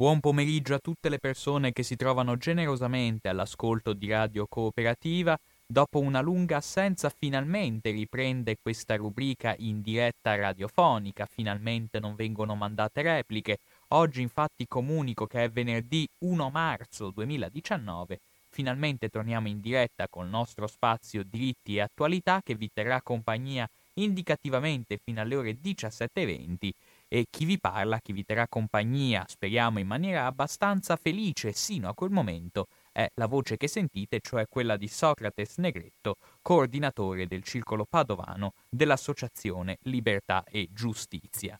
Buon pomeriggio a tutte le persone che si trovano generosamente all'ascolto di Radio Cooperativa. Dopo una lunga assenza finalmente riprende questa rubrica in diretta radiofonica, finalmente non vengono mandate repliche. Oggi infatti comunico che è venerdì 1 marzo 2019. Finalmente torniamo in diretta col nostro spazio diritti e attualità che vi terrà compagnia indicativamente fino alle ore 17.20 e chi vi parla, chi vi terrà compagnia, speriamo in maniera abbastanza felice sino a quel momento, è la voce che sentite, cioè quella di Socrates Negretto, coordinatore del circolo padovano dell'associazione Libertà e Giustizia.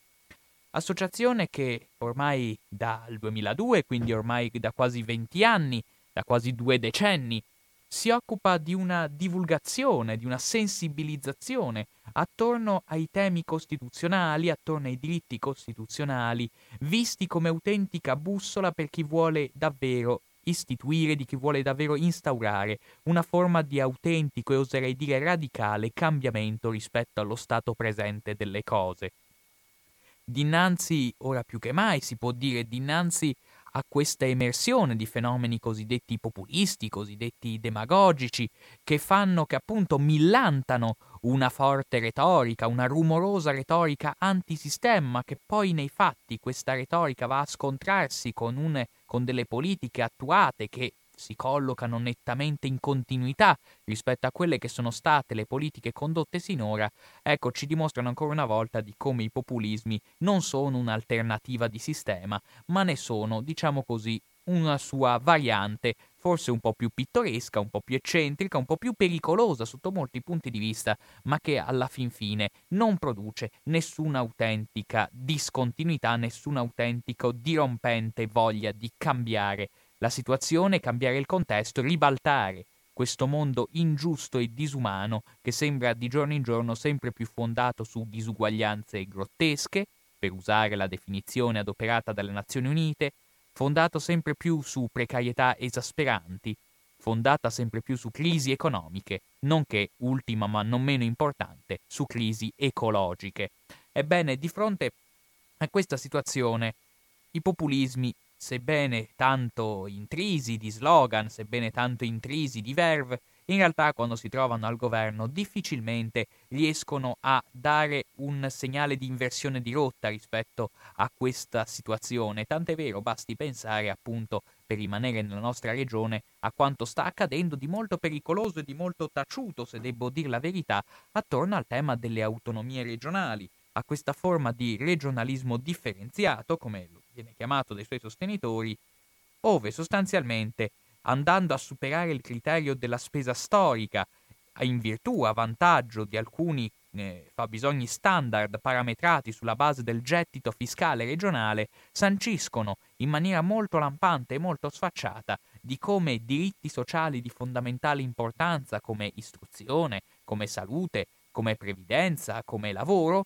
Associazione che ormai dal 2002, quindi ormai da quasi 20 anni, da quasi due decenni, si occupa di una divulgazione, di una sensibilizzazione attorno ai temi costituzionali, attorno ai diritti costituzionali, visti come autentica bussola per chi vuole davvero istituire, di chi vuole davvero instaurare una forma di autentico e oserei dire radicale cambiamento rispetto allo stato presente delle cose. Dinanzi, ora più che mai si può dire, dinanzi a questa emersione di fenomeni cosiddetti populisti, cosiddetti demagogici, che fanno, che appunto millantano una forte retorica, una rumorosa retorica antisistema, che poi nei fatti questa retorica va a scontrarsi con, une, con delle politiche attuate che si collocano nettamente in continuità rispetto a quelle che sono state le politiche condotte sinora, ecco ci dimostrano ancora una volta di come i populismi non sono un'alternativa di sistema, ma ne sono, diciamo così, una sua variante, forse un po' più pittoresca, un po' più eccentrica, un po' più pericolosa sotto molti punti di vista, ma che alla fin fine non produce nessuna autentica discontinuità, nessun autentico dirompente voglia di cambiare la situazione, cambiare il contesto, ribaltare questo mondo ingiusto e disumano che sembra di giorno in giorno sempre più fondato su disuguaglianze grottesche, per usare la definizione adoperata dalle Nazioni Unite, fondato sempre più su precarietà esasperanti, fondata sempre più su crisi economiche, nonché, ultima ma non meno importante, su crisi ecologiche. Ebbene, di fronte a questa situazione, i populismi sebbene tanto intrisi di slogan, sebbene tanto intrisi di verve, in realtà quando si trovano al governo difficilmente riescono a dare un segnale di inversione di rotta rispetto a questa situazione. Tant'è vero, basti pensare appunto per rimanere nella nostra regione a quanto sta accadendo di molto pericoloso e di molto taciuto, se devo dire la verità, attorno al tema delle autonomie regionali, a questa forma di regionalismo differenziato, come viene chiamato dai suoi sostenitori, ove sostanzialmente, andando a superare il criterio della spesa storica, in virtù, a vantaggio di alcuni eh, fabbisogni standard parametrati sulla base del gettito fiscale regionale, sanciscono in maniera molto lampante e molto sfacciata di come diritti sociali di fondamentale importanza come istruzione, come salute, come previdenza, come lavoro,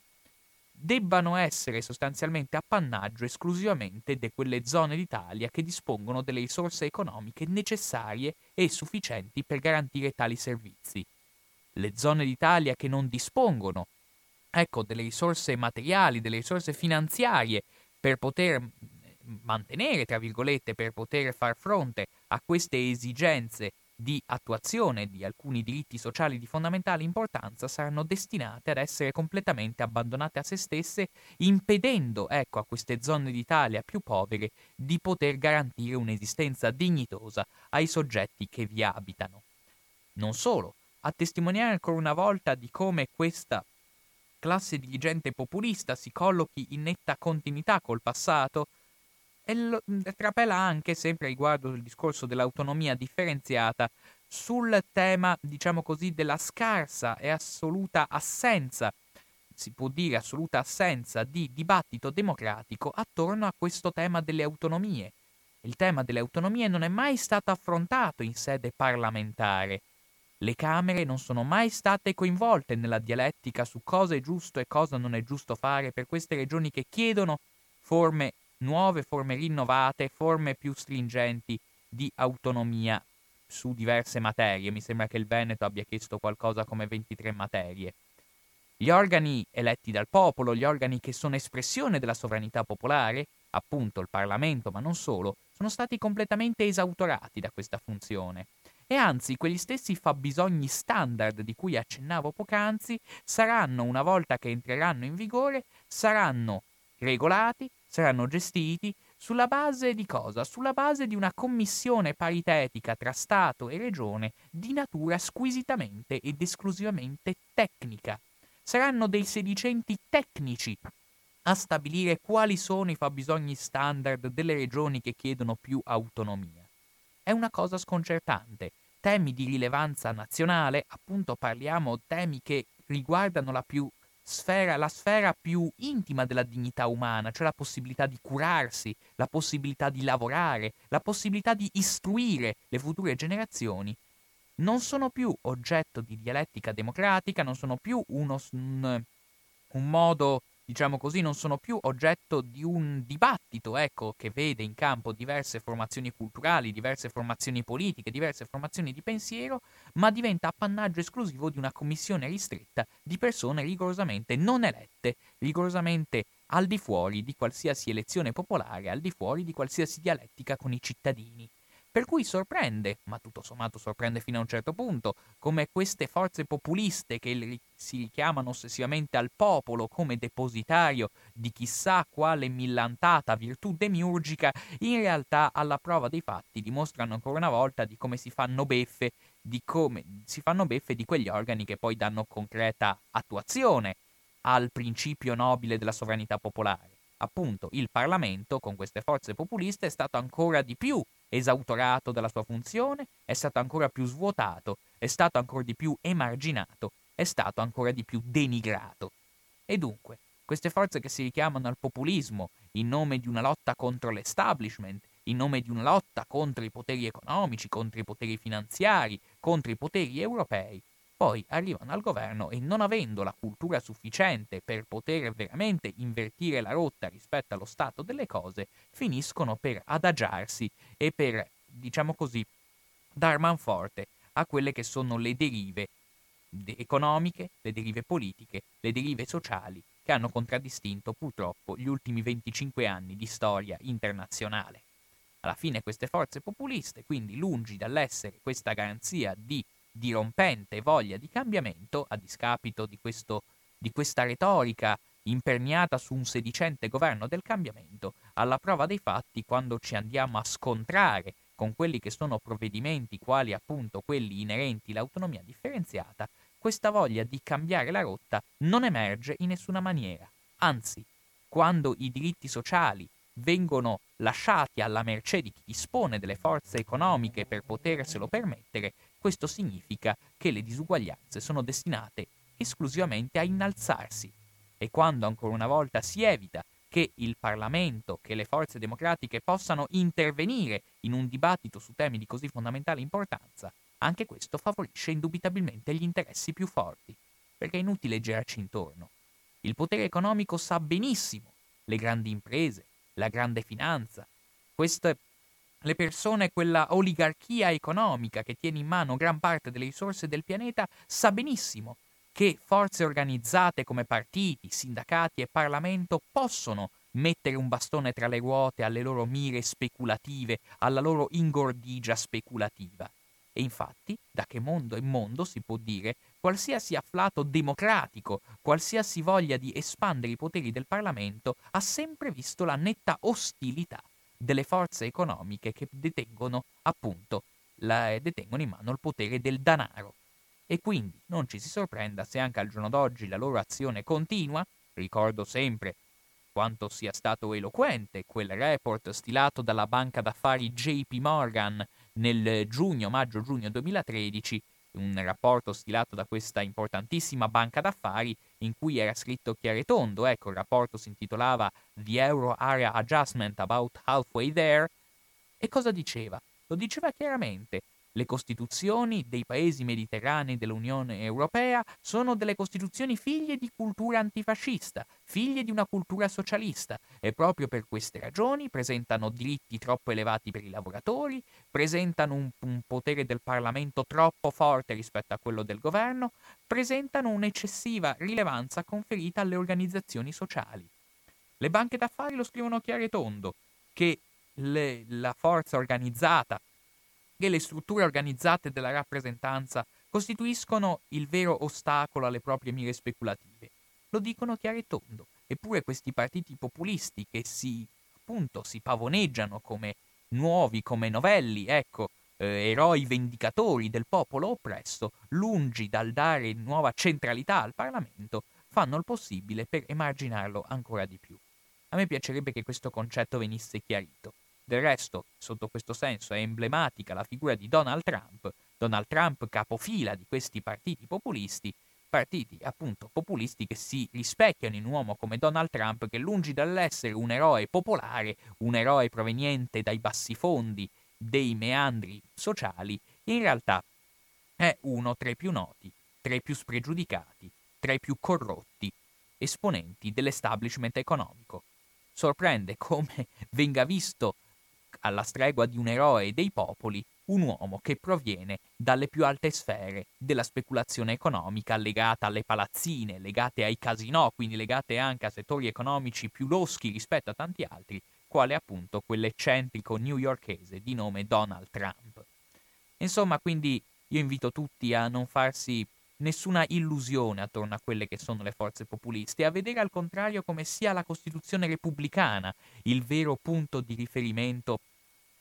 debbano essere sostanzialmente appannaggio esclusivamente di quelle zone d'Italia che dispongono delle risorse economiche necessarie e sufficienti per garantire tali servizi. Le zone d'Italia che non dispongono, ecco, delle risorse materiali, delle risorse finanziarie per poter mantenere, tra virgolette, per poter far fronte a queste esigenze di attuazione di alcuni diritti sociali di fondamentale importanza saranno destinate ad essere completamente abbandonate a se stesse, impedendo ecco, a queste zone d'Italia più povere di poter garantire un'esistenza dignitosa ai soggetti che vi abitano. Non solo, a testimoniare ancora una volta di come questa classe dirigente populista si collochi in netta continuità col passato, e lo, trapela anche, sempre riguardo il discorso dell'autonomia differenziata, sul tema, diciamo così, della scarsa e assoluta assenza, si può dire assoluta assenza di dibattito democratico attorno a questo tema delle autonomie. Il tema delle autonomie non è mai stato affrontato in sede parlamentare. Le Camere non sono mai state coinvolte nella dialettica su cosa è giusto e cosa non è giusto fare per queste regioni che chiedono forme nuove forme rinnovate, forme più stringenti di autonomia su diverse materie. Mi sembra che il Veneto abbia chiesto qualcosa come 23 materie. Gli organi eletti dal popolo, gli organi che sono espressione della sovranità popolare, appunto il Parlamento, ma non solo, sono stati completamente esautorati da questa funzione. E anzi, quegli stessi fabbisogni standard di cui accennavo poc'anzi saranno, una volta che entreranno in vigore, saranno regolati, saranno gestiti sulla base di cosa? Sulla base di una commissione paritetica tra Stato e Regione di natura squisitamente ed esclusivamente tecnica. Saranno dei sedicenti tecnici a stabilire quali sono i fabbisogni standard delle regioni che chiedono più autonomia. È una cosa sconcertante. Temi di rilevanza nazionale, appunto parliamo temi che riguardano la più sfera, la sfera più intima della dignità umana, cioè la possibilità di curarsi, la possibilità di lavorare, la possibilità di istruire le future generazioni, non sono più oggetto di dialettica democratica, non sono più uno, un, un modo diciamo così, non sono più oggetto di un dibattito, ecco, che vede in campo diverse formazioni culturali, diverse formazioni politiche, diverse formazioni di pensiero, ma diventa appannaggio esclusivo di una commissione ristretta di persone rigorosamente non elette, rigorosamente al di fuori di qualsiasi elezione popolare, al di fuori di qualsiasi dialettica con i cittadini. Per cui sorprende, ma tutto sommato sorprende fino a un certo punto, come queste forze populiste che si richiamano ossessivamente al popolo come depositario di chissà quale millantata virtù demiurgica, in realtà alla prova dei fatti dimostrano ancora una volta di come si fanno beffe di come si fanno beffe di quegli organi che poi danno concreta attuazione al principio nobile della sovranità popolare. Appunto, il Parlamento, con queste forze populiste, è stato ancora di più esautorato dalla sua funzione, è stato ancora più svuotato, è stato ancora di più emarginato, è stato ancora di più denigrato. E dunque, queste forze che si richiamano al populismo in nome di una lotta contro l'establishment, in nome di una lotta contro i poteri economici, contro i poteri finanziari, contro i poteri europei, poi arrivano al governo e non avendo la cultura sufficiente per poter veramente invertire la rotta rispetto allo stato delle cose, finiscono per adagiarsi e per, diciamo così, dar manforte a quelle che sono le derive economiche, le derive politiche, le derive sociali che hanno contraddistinto purtroppo gli ultimi 25 anni di storia internazionale. Alla fine queste forze populiste, quindi lungi dall'essere questa garanzia di dirompente voglia di cambiamento, a discapito di, questo, di questa retorica imperniata su un sedicente governo del cambiamento, alla prova dei fatti quando ci andiamo a scontrare con quelli che sono provvedimenti quali appunto quelli inerenti all'autonomia differenziata, questa voglia di cambiare la rotta non emerge in nessuna maniera. Anzi, quando i diritti sociali vengono lasciati alla mercé di chi dispone delle forze economiche per poterselo permettere, questo significa che le disuguaglianze sono destinate esclusivamente a innalzarsi. E quando ancora una volta si evita che il Parlamento, che le forze democratiche possano intervenire in un dibattito su temi di così fondamentale importanza, anche questo favorisce indubitabilmente gli interessi più forti, perché è inutile girarci intorno. Il potere economico sa benissimo le grandi imprese, la grande finanza, queste le persone, quella oligarchia economica che tiene in mano gran parte delle risorse del pianeta, sa benissimo che forze organizzate come partiti, sindacati e Parlamento possono mettere un bastone tra le ruote alle loro mire speculative, alla loro ingordigia speculativa. E infatti, da che mondo è mondo si può dire, qualsiasi afflato democratico, qualsiasi voglia di espandere i poteri del Parlamento ha sempre visto la netta ostilità delle forze economiche che detengono appunto la, detengono in mano il potere del danaro. E quindi non ci si sorprenda se anche al giorno d'oggi la loro azione continua, ricordo sempre quanto sia stato eloquente quel report stilato dalla banca d'affari JP Morgan nel giugno-maggio-giugno 2013, un rapporto stilato da questa importantissima banca d'affari in cui era scritto chiaro e tondo, ecco il rapporto si intitolava The Euro Area Adjustment About Halfway There, e cosa diceva? Lo diceva chiaramente, le costituzioni dei paesi mediterranei dell'Unione Europea sono delle costituzioni figlie di cultura antifascista, figlie di una cultura socialista e proprio per queste ragioni presentano diritti troppo elevati per i lavoratori, presentano un, un potere del Parlamento troppo forte rispetto a quello del governo, presentano un'eccessiva rilevanza conferita alle organizzazioni sociali. Le banche d'affari lo scrivono chiaro e tondo, che le, la forza organizzata che le strutture organizzate della rappresentanza costituiscono il vero ostacolo alle proprie mire speculative. Lo dicono chiaro e tondo. Eppure questi partiti populisti che si, appunto, si pavoneggiano come nuovi, come novelli, ecco, eh, eroi vendicatori del popolo oppresso, lungi dal dare nuova centralità al Parlamento, fanno il possibile per emarginarlo ancora di più. A me piacerebbe che questo concetto venisse chiarito. Del resto, sotto questo senso, è emblematica la figura di Donald Trump, Donald Trump capofila di questi partiti populisti, partiti appunto populisti che si rispecchiano in un uomo come Donald Trump che lungi dall'essere un eroe popolare, un eroe proveniente dai bassi fondi dei meandri sociali, in realtà è uno tra i più noti, tra i più spregiudicati, tra i più corrotti esponenti dell'establishment economico. Sorprende come venga visto alla stregua di un eroe dei popoli, un uomo che proviene dalle più alte sfere della speculazione economica legata alle palazzine, legate ai casinò, quindi legate anche a settori economici più loschi rispetto a tanti altri, quale appunto quell'eccentrico newyorkese di nome Donald Trump. Insomma, quindi io invito tutti a non farsi nessuna illusione attorno a quelle che sono le forze populiste, a vedere al contrario come sia la Costituzione repubblicana il vero punto di riferimento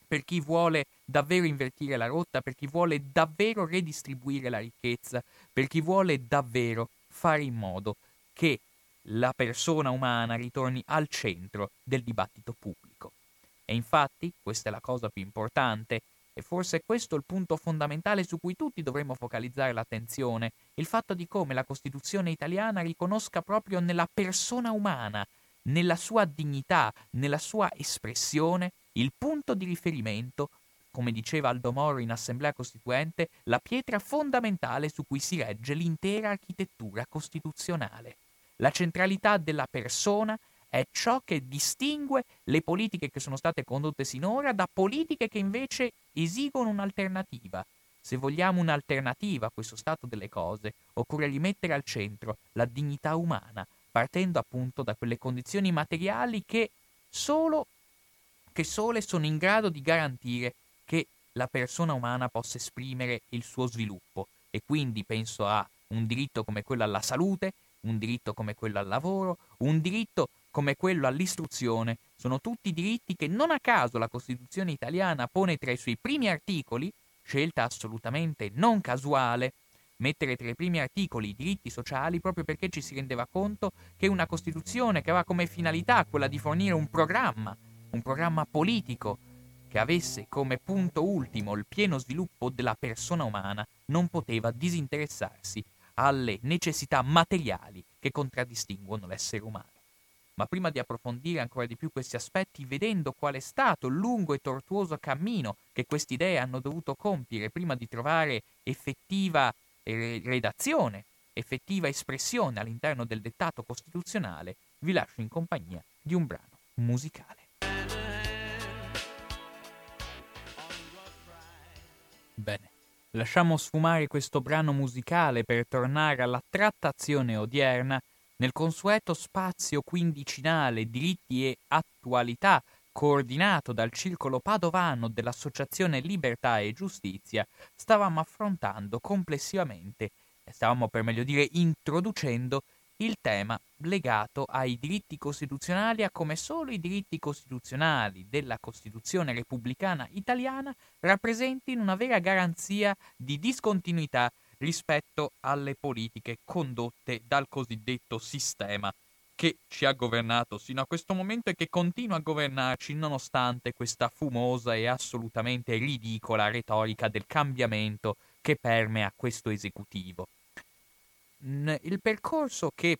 per chi vuole davvero invertire la rotta, per chi vuole davvero redistribuire la ricchezza, per chi vuole davvero fare in modo che la persona umana ritorni al centro del dibattito pubblico. E infatti, questa è la cosa più importante, e forse è questo il punto fondamentale su cui tutti dovremmo focalizzare l'attenzione, il fatto di come la Costituzione italiana riconosca proprio nella persona umana, nella sua dignità, nella sua espressione, il punto di riferimento, come diceva Aldo Moro in Assemblea Costituente, la pietra fondamentale su cui si regge l'intera architettura costituzionale. La centralità della persona è ciò che distingue le politiche che sono state condotte sinora da politiche che invece esigono un'alternativa. Se vogliamo un'alternativa a questo stato delle cose, occorre rimettere al centro la dignità umana, partendo appunto da quelle condizioni materiali che solo che sole sono in grado di garantire che la persona umana possa esprimere il suo sviluppo. E quindi penso a un diritto come quello alla salute, un diritto come quello al lavoro, un diritto come quello all'istruzione, sono tutti diritti che non a caso la Costituzione italiana pone tra i suoi primi articoli, scelta assolutamente non casuale, mettere tra i primi articoli i diritti sociali proprio perché ci si rendeva conto che una Costituzione che aveva come finalità quella di fornire un programma, un programma politico che avesse come punto ultimo il pieno sviluppo della persona umana, non poteva disinteressarsi alle necessità materiali che contraddistinguono l'essere umano. Ma prima di approfondire ancora di più questi aspetti, vedendo qual è stato il lungo e tortuoso cammino che queste idee hanno dovuto compiere prima di trovare effettiva eh, redazione, effettiva espressione all'interno del dettato costituzionale, vi lascio in compagnia di un brano musicale. Bene, lasciamo sfumare questo brano musicale per tornare alla trattazione odierna nel consueto spazio quindicinale diritti e attualità coordinato dal circolo padovano dell'Associazione Libertà e Giustizia, stavamo affrontando complessivamente, stavamo per meglio dire introducendo il tema legato ai diritti costituzionali a come solo i diritti costituzionali della Costituzione repubblicana italiana rappresentino una vera garanzia di discontinuità rispetto alle politiche condotte dal cosiddetto sistema che ci ha governato sino a questo momento e che continua a governarci nonostante questa fumosa e assolutamente ridicola retorica del cambiamento che permea questo esecutivo. Il percorso che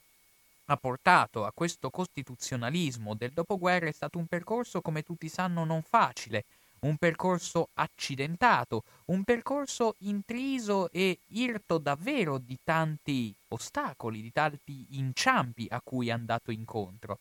ha portato a questo costituzionalismo del dopoguerra è stato un percorso, come tutti sanno, non facile, un percorso accidentato, un percorso intriso e irto davvero di tanti ostacoli, di tanti inciampi a cui è andato incontro.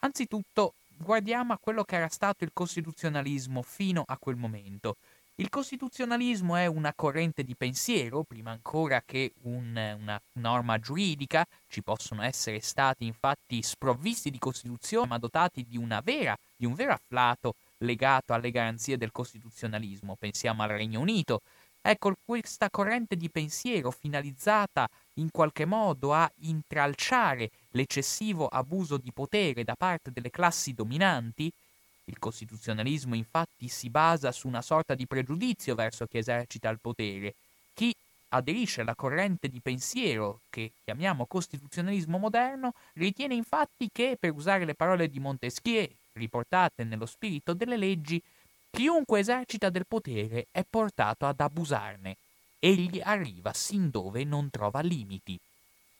Anzitutto guardiamo a quello che era stato il costituzionalismo fino a quel momento. Il costituzionalismo è una corrente di pensiero, prima ancora che un, una norma giuridica, ci possono essere stati infatti sprovvisti di Costituzione ma dotati di, vera, di un vero afflato legato alle garanzie del costituzionalismo, pensiamo al Regno Unito. Ecco, questa corrente di pensiero finalizzata in qualche modo a intralciare l'eccessivo abuso di potere da parte delle classi dominanti, il costituzionalismo infatti si basa su una sorta di pregiudizio verso chi esercita il potere. Chi aderisce alla corrente di pensiero che chiamiamo costituzionalismo moderno ritiene infatti che, per usare le parole di Montesquieu, riportate nello spirito delle leggi, chiunque esercita del potere è portato ad abusarne. Egli arriva sin dove non trova limiti.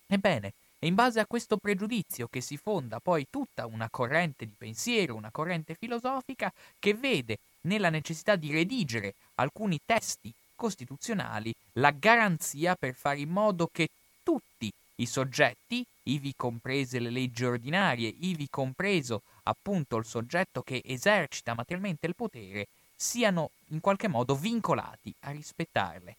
Ebbene, è in base a questo pregiudizio che si fonda poi tutta una corrente di pensiero, una corrente filosofica che vede nella necessità di redigere alcuni testi costituzionali la garanzia per fare in modo che tutti i soggetti, ivi comprese le leggi ordinarie, ivi compreso appunto il soggetto che esercita materialmente il potere, siano in qualche modo vincolati a rispettarle.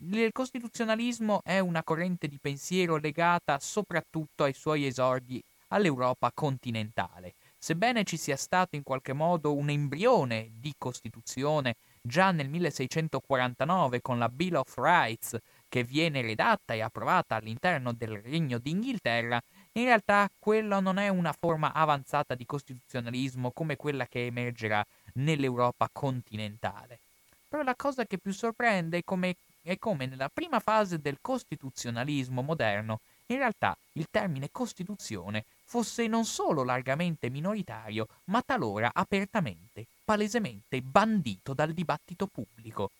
Il costituzionalismo è una corrente di pensiero legata soprattutto ai suoi esordi all'Europa continentale. Sebbene ci sia stato in qualche modo un embrione di Costituzione già nel 1649 con la Bill of Rights che viene redatta e approvata all'interno del Regno d'Inghilterra, in realtà quella non è una forma avanzata di costituzionalismo come quella che emergerà nell'Europa continentale. Però la cosa che più sorprende è come, è come nella prima fase del costituzionalismo moderno in realtà il termine Costituzione fosse non solo largamente minoritario, ma talora apertamente, palesemente bandito dal dibattito pubblico.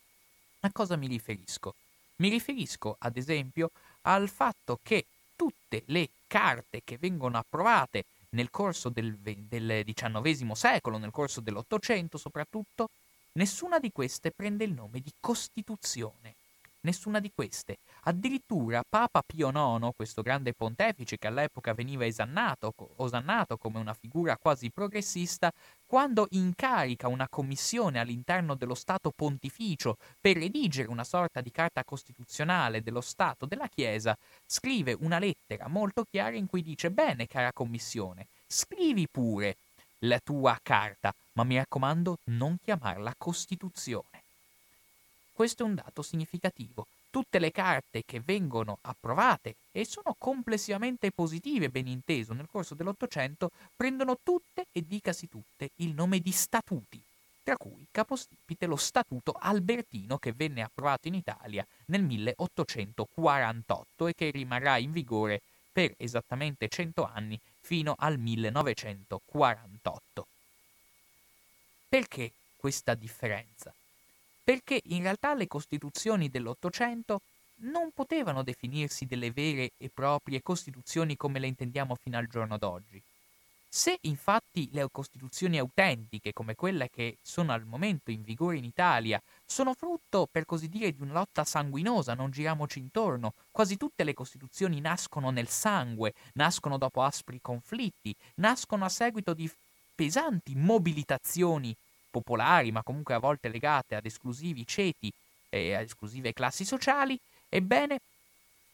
A cosa mi riferisco? Mi riferisco, ad esempio, al fatto che tutte le carte che vengono approvate nel corso del, del XIX secolo, nel corso dell'Ottocento soprattutto, nessuna di queste prende il nome di Costituzione. Nessuna di queste. Addirittura Papa Pio IX, questo grande pontefice che all'epoca veniva esannato, osannato come una figura quasi progressista, quando incarica una commissione all'interno dello Stato pontificio per redigere una sorta di carta costituzionale dello Stato della Chiesa, scrive una lettera molto chiara in cui dice bene, cara commissione, scrivi pure la tua carta, ma mi raccomando non chiamarla Costituzione. Questo è un dato significativo. Tutte le carte che vengono approvate e sono complessivamente positive, ben inteso, nel corso dell'Ottocento, prendono tutte, e dicasi tutte, il nome di statuti, tra cui capostipite lo Statuto Albertino che venne approvato in Italia nel 1848 e che rimarrà in vigore per esattamente 100 anni fino al 1948. Perché questa differenza? Perché in realtà le costituzioni dell'Ottocento non potevano definirsi delle vere e proprie costituzioni come le intendiamo fino al giorno d'oggi. Se infatti le costituzioni autentiche, come quelle che sono al momento in vigore in Italia, sono frutto, per così dire, di una lotta sanguinosa, non giriamoci intorno, quasi tutte le costituzioni nascono nel sangue, nascono dopo aspri conflitti, nascono a seguito di pesanti mobilitazioni popolari, ma comunque a volte legate ad esclusivi ceti e a esclusive classi sociali, ebbene,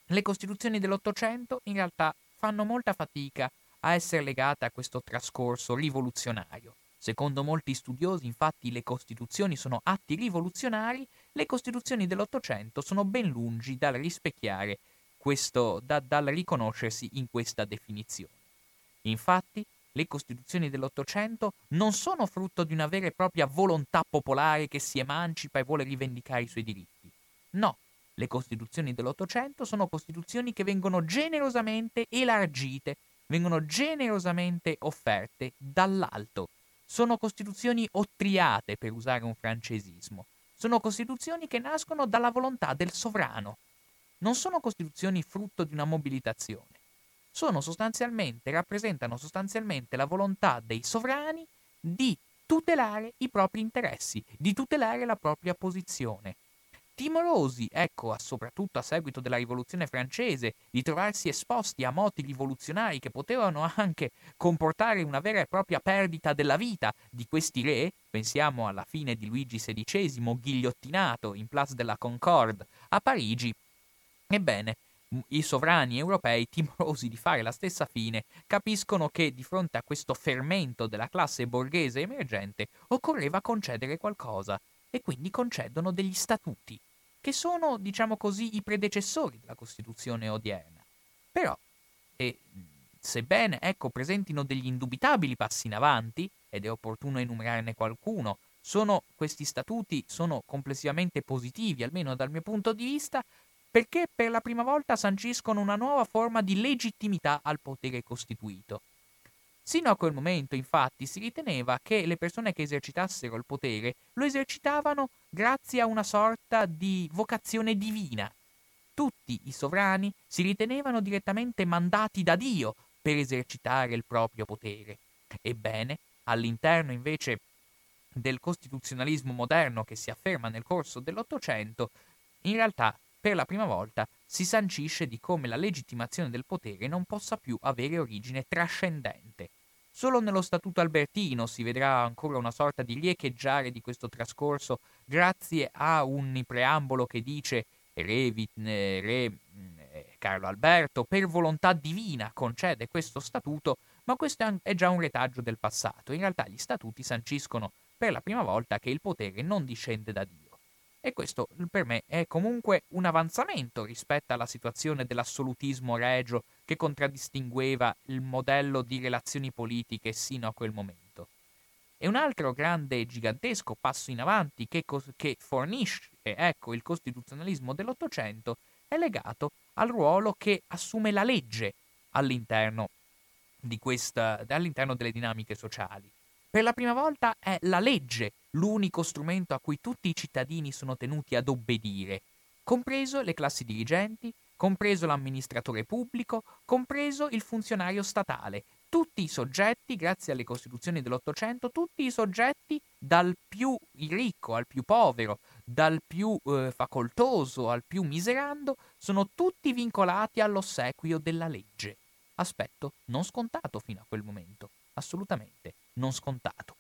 le costituzioni dell'Ottocento in realtà fanno molta fatica a essere legata a questo trascorso rivoluzionario. Secondo molti studiosi, infatti, le Costituzioni sono atti rivoluzionari, le Costituzioni dell'Ottocento sono ben lungi dal rispecchiare questo, da, dal riconoscersi in questa definizione. Infatti, le Costituzioni dell'Ottocento non sono frutto di una vera e propria volontà popolare che si emancipa e vuole rivendicare i suoi diritti. No, le Costituzioni dell'Ottocento sono Costituzioni che vengono generosamente elargite, vengono generosamente offerte dall'alto sono costituzioni ottriate, per usare un francesismo. Sono costituzioni che nascono dalla volontà del sovrano. Non sono costituzioni frutto di una mobilitazione. Sono sostanzialmente, rappresentano sostanzialmente la volontà dei sovrani di tutelare i propri interessi, di tutelare la propria posizione, timorosi, ecco, soprattutto a seguito della rivoluzione francese, di trovarsi esposti a moti rivoluzionari che potevano anche comportare una vera e propria perdita della vita di questi re, pensiamo alla fine di Luigi XVI, ghigliottinato in Place de la Concorde a Parigi, ebbene, i sovrani europei, timorosi di fare la stessa fine, capiscono che di fronte a questo fermento della classe borghese emergente occorreva concedere qualcosa e quindi concedono degli statuti, che sono, diciamo così, i predecessori della Costituzione odierna. Però, e, sebbene ecco, presentino degli indubitabili passi in avanti, ed è opportuno enumerarne qualcuno, sono, questi statuti sono complessivamente positivi, almeno dal mio punto di vista, perché per la prima volta sanciscono una nuova forma di legittimità al potere costituito. Sino a quel momento, infatti, si riteneva che le persone che esercitassero il potere lo esercitavano grazie a una sorta di vocazione divina. Tutti i sovrani si ritenevano direttamente mandati da Dio per esercitare il proprio potere. Ebbene, all'interno invece del costituzionalismo moderno che si afferma nel corso dell'Ottocento, in realtà per la prima volta si sancisce di come la legittimazione del potere non possa più avere origine trascendente. Solo nello Statuto Albertino si vedrà ancora una sorta di riecheggiare di questo trascorso grazie a un preambolo che dice Re, re eh, Carlo Alberto per volontà divina concede questo statuto, ma questo è già un retaggio del passato. In realtà gli statuti sanciscono per la prima volta che il potere non discende da Dio. E questo per me è comunque un avanzamento rispetto alla situazione dell'assolutismo regio che contraddistingueva il modello di relazioni politiche sino a quel momento. E un altro grande e gigantesco passo in avanti che, cos- che fornisce ecco, il costituzionalismo dell'Ottocento è legato al ruolo che assume la legge all'interno, questa, all'interno delle dinamiche sociali. Per la prima volta è la legge l'unico strumento a cui tutti i cittadini sono tenuti ad obbedire, compreso le classi dirigenti, compreso l'amministratore pubblico, compreso il funzionario statale, tutti i soggetti, grazie alle costituzioni dell'Ottocento, tutti i soggetti dal più ricco al più povero, dal più eh, facoltoso al più miserando, sono tutti vincolati all'ossequio della legge. Aspetto non scontato fino a quel momento, assolutamente non scontato.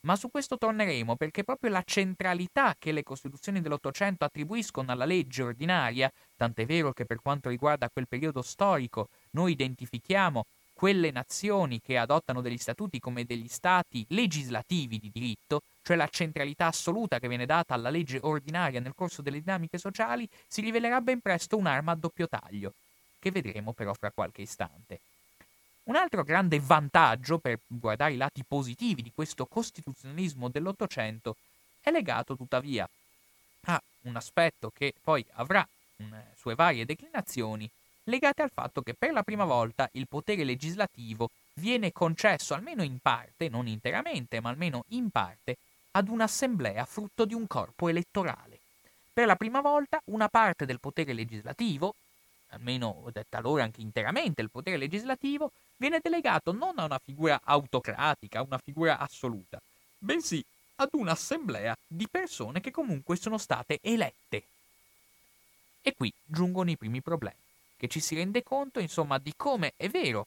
Ma su questo torneremo perché proprio la centralità che le Costituzioni dell'Ottocento attribuiscono alla legge ordinaria, tant'è vero che per quanto riguarda quel periodo storico noi identifichiamo quelle nazioni che adottano degli statuti come degli stati legislativi di diritto, cioè la centralità assoluta che viene data alla legge ordinaria nel corso delle dinamiche sociali, si rivelerà ben presto un'arma a doppio taglio, che vedremo però fra qualche istante. Un altro grande vantaggio, per guardare i lati positivi di questo costituzionalismo dell'Ottocento, è legato tuttavia a un aspetto che poi avrà sue varie declinazioni, legate al fatto che per la prima volta il potere legislativo viene concesso almeno in parte, non interamente, ma almeno in parte, ad un'assemblea frutto di un corpo elettorale. Per la prima volta una parte del potere legislativo, almeno talora anche interamente il potere legislativo, viene delegato non a una figura autocratica, a una figura assoluta, bensì ad un'assemblea di persone che comunque sono state elette. E qui giungono i primi problemi, che ci si rende conto, insomma, di come è vero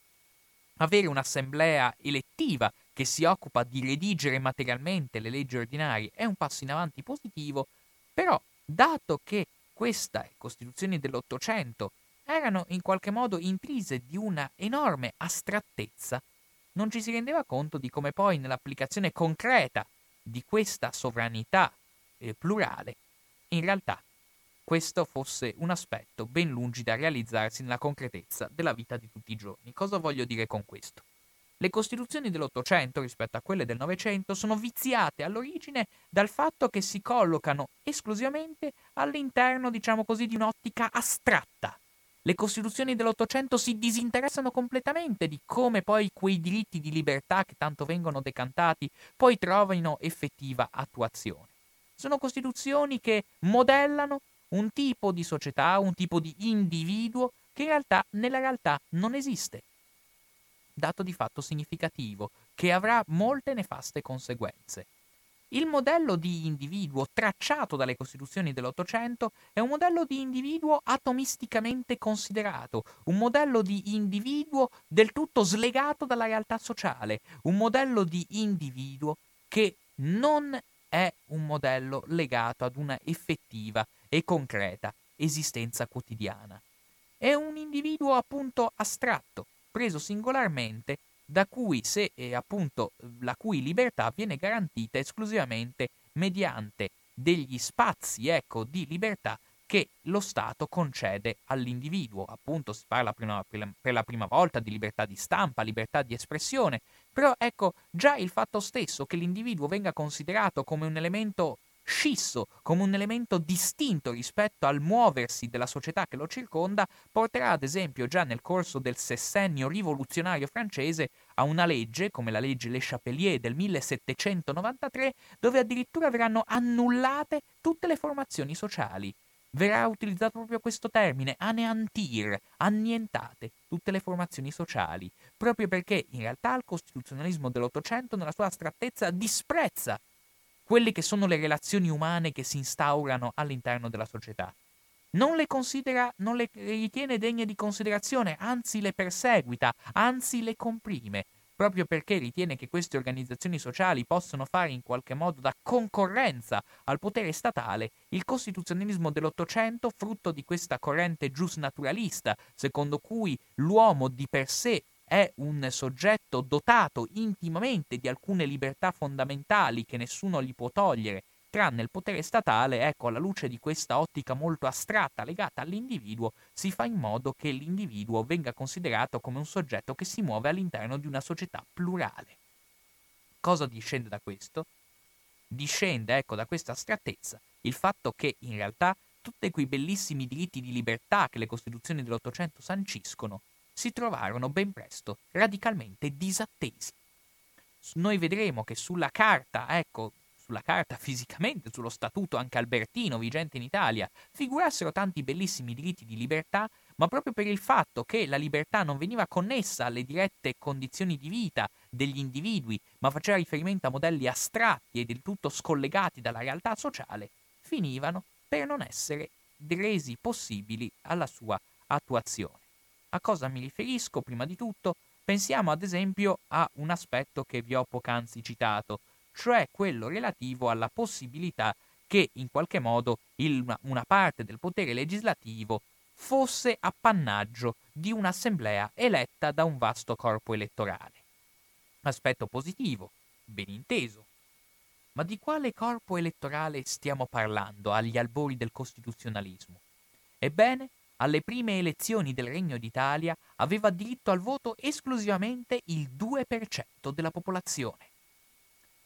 avere un'assemblea elettiva che si occupa di redigere materialmente le leggi ordinarie è un passo in avanti positivo, però dato che queste Costituzioni dell'Ottocento erano in qualche modo intrise di una enorme astrattezza, non ci si rendeva conto di come poi nell'applicazione concreta di questa sovranità eh, plurale, in realtà questo fosse un aspetto ben lungi da realizzarsi nella concretezza della vita di tutti i giorni. Cosa voglio dire con questo? Le costituzioni dell'Ottocento rispetto a quelle del Novecento sono viziate all'origine dal fatto che si collocano esclusivamente all'interno, diciamo così, di un'ottica astratta. Le costituzioni dell'Ottocento si disinteressano completamente di come poi quei diritti di libertà che tanto vengono decantati poi trovino effettiva attuazione. Sono costituzioni che modellano un tipo di società, un tipo di individuo che in realtà nella realtà non esiste. Dato di fatto significativo, che avrà molte nefaste conseguenze. Il modello di individuo tracciato dalle Costituzioni dell'Ottocento è un modello di individuo atomisticamente considerato, un modello di individuo del tutto slegato dalla realtà sociale, un modello di individuo che non è un modello legato ad una effettiva e concreta esistenza quotidiana. È un individuo appunto astratto, preso singolarmente, da cui se eh, appunto la cui libertà viene garantita esclusivamente mediante degli spazi ecco, di libertà che lo Stato concede all'individuo. Appunto si parla prima, per la prima volta di libertà di stampa, libertà di espressione, però ecco già il fatto stesso che l'individuo venga considerato come un elemento scisso come un elemento distinto rispetto al muoversi della società che lo circonda, porterà ad esempio già nel corso del sessennio rivoluzionario francese a una legge, come la legge Le Chapelier del 1793, dove addirittura verranno annullate tutte le formazioni sociali. Verrà utilizzato proprio questo termine, aneantir, annientate tutte le formazioni sociali, proprio perché in realtà il costituzionalismo dell'Ottocento nella sua astrattezza disprezza quelle che sono le relazioni umane che si instaurano all'interno della società. Non le considera, non le ritiene degne di considerazione, anzi le perseguita, anzi le comprime, proprio perché ritiene che queste organizzazioni sociali possono fare in qualche modo da concorrenza al potere statale, il costituzionalismo dell'Ottocento, frutto di questa corrente giusnaturalista, secondo cui l'uomo di per sé è un soggetto dotato intimamente di alcune libertà fondamentali che nessuno gli può togliere, tranne il potere statale, ecco, alla luce di questa ottica molto astratta legata all'individuo, si fa in modo che l'individuo venga considerato come un soggetto che si muove all'interno di una società plurale. Cosa discende da questo? Discende, ecco, da questa astrattezza il fatto che in realtà tutti quei bellissimi diritti di libertà che le Costituzioni dell'Ottocento sanciscono si trovarono ben presto radicalmente disattesi. Noi vedremo che sulla carta, ecco, sulla carta fisicamente, sullo statuto anche albertino vigente in Italia, figurassero tanti bellissimi diritti di libertà, ma proprio per il fatto che la libertà non veniva connessa alle dirette condizioni di vita degli individui, ma faceva riferimento a modelli astratti e del tutto scollegati dalla realtà sociale, finivano per non essere resi possibili alla sua attuazione. A cosa mi riferisco? Prima di tutto, pensiamo ad esempio a un aspetto che vi ho poc'anzi citato, cioè quello relativo alla possibilità che in qualche modo il, una parte del potere legislativo fosse appannaggio di un'assemblea eletta da un vasto corpo elettorale. Aspetto positivo, ben inteso. Ma di quale corpo elettorale stiamo parlando agli albori del costituzionalismo? Ebbene, alle prime elezioni del Regno d'Italia aveva diritto al voto esclusivamente il 2% della popolazione.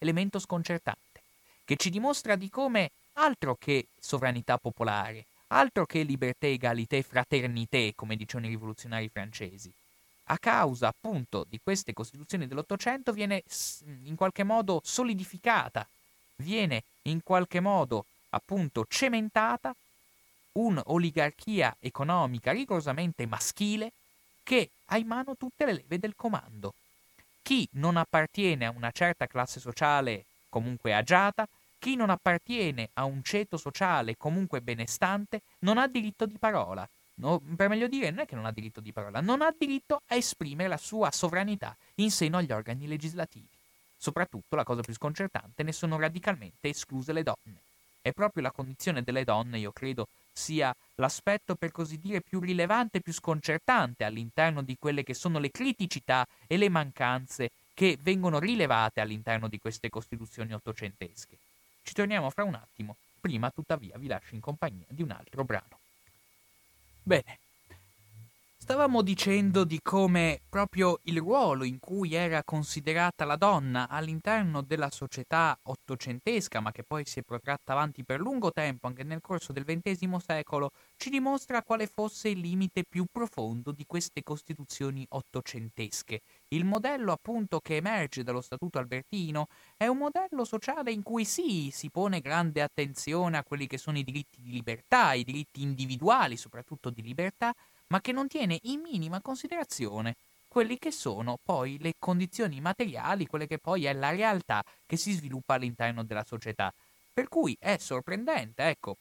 Elemento sconcertante, che ci dimostra di come altro che sovranità popolare, altro che liberté, égalité, fraternité, come dicevano i rivoluzionari francesi. A causa appunto di queste costituzioni dell'Ottocento viene in qualche modo solidificata, viene in qualche modo appunto cementata un'oligarchia economica rigorosamente maschile che ha in mano tutte le leve del comando. Chi non appartiene a una certa classe sociale comunque agiata, chi non appartiene a un ceto sociale comunque benestante, non ha diritto di parola. No, per meglio dire, non è che non ha diritto di parola, non ha diritto a esprimere la sua sovranità in seno agli organi legislativi. Soprattutto, la cosa più sconcertante, ne sono radicalmente escluse le donne. È proprio la condizione delle donne, io credo, sia l'aspetto per così dire più rilevante, più sconcertante all'interno di quelle che sono le criticità e le mancanze che vengono rilevate all'interno di queste costituzioni ottocentesche. Ci torniamo fra un attimo, prima tuttavia vi lascio in compagnia di un altro brano. Bene, Stavamo dicendo di come proprio il ruolo in cui era considerata la donna all'interno della società ottocentesca, ma che poi si è protratta avanti per lungo tempo anche nel corso del XX secolo, ci dimostra quale fosse il limite più profondo di queste costituzioni ottocentesche. Il modello appunto che emerge dallo Statuto albertino è un modello sociale in cui sì, si pone grande attenzione a quelli che sono i diritti di libertà, i diritti individuali, soprattutto di libertà, ma che non tiene in minima considerazione quelli che sono poi le condizioni materiali, quelle che poi è la realtà che si sviluppa all'interno della società. Per cui è sorprendente, ecco,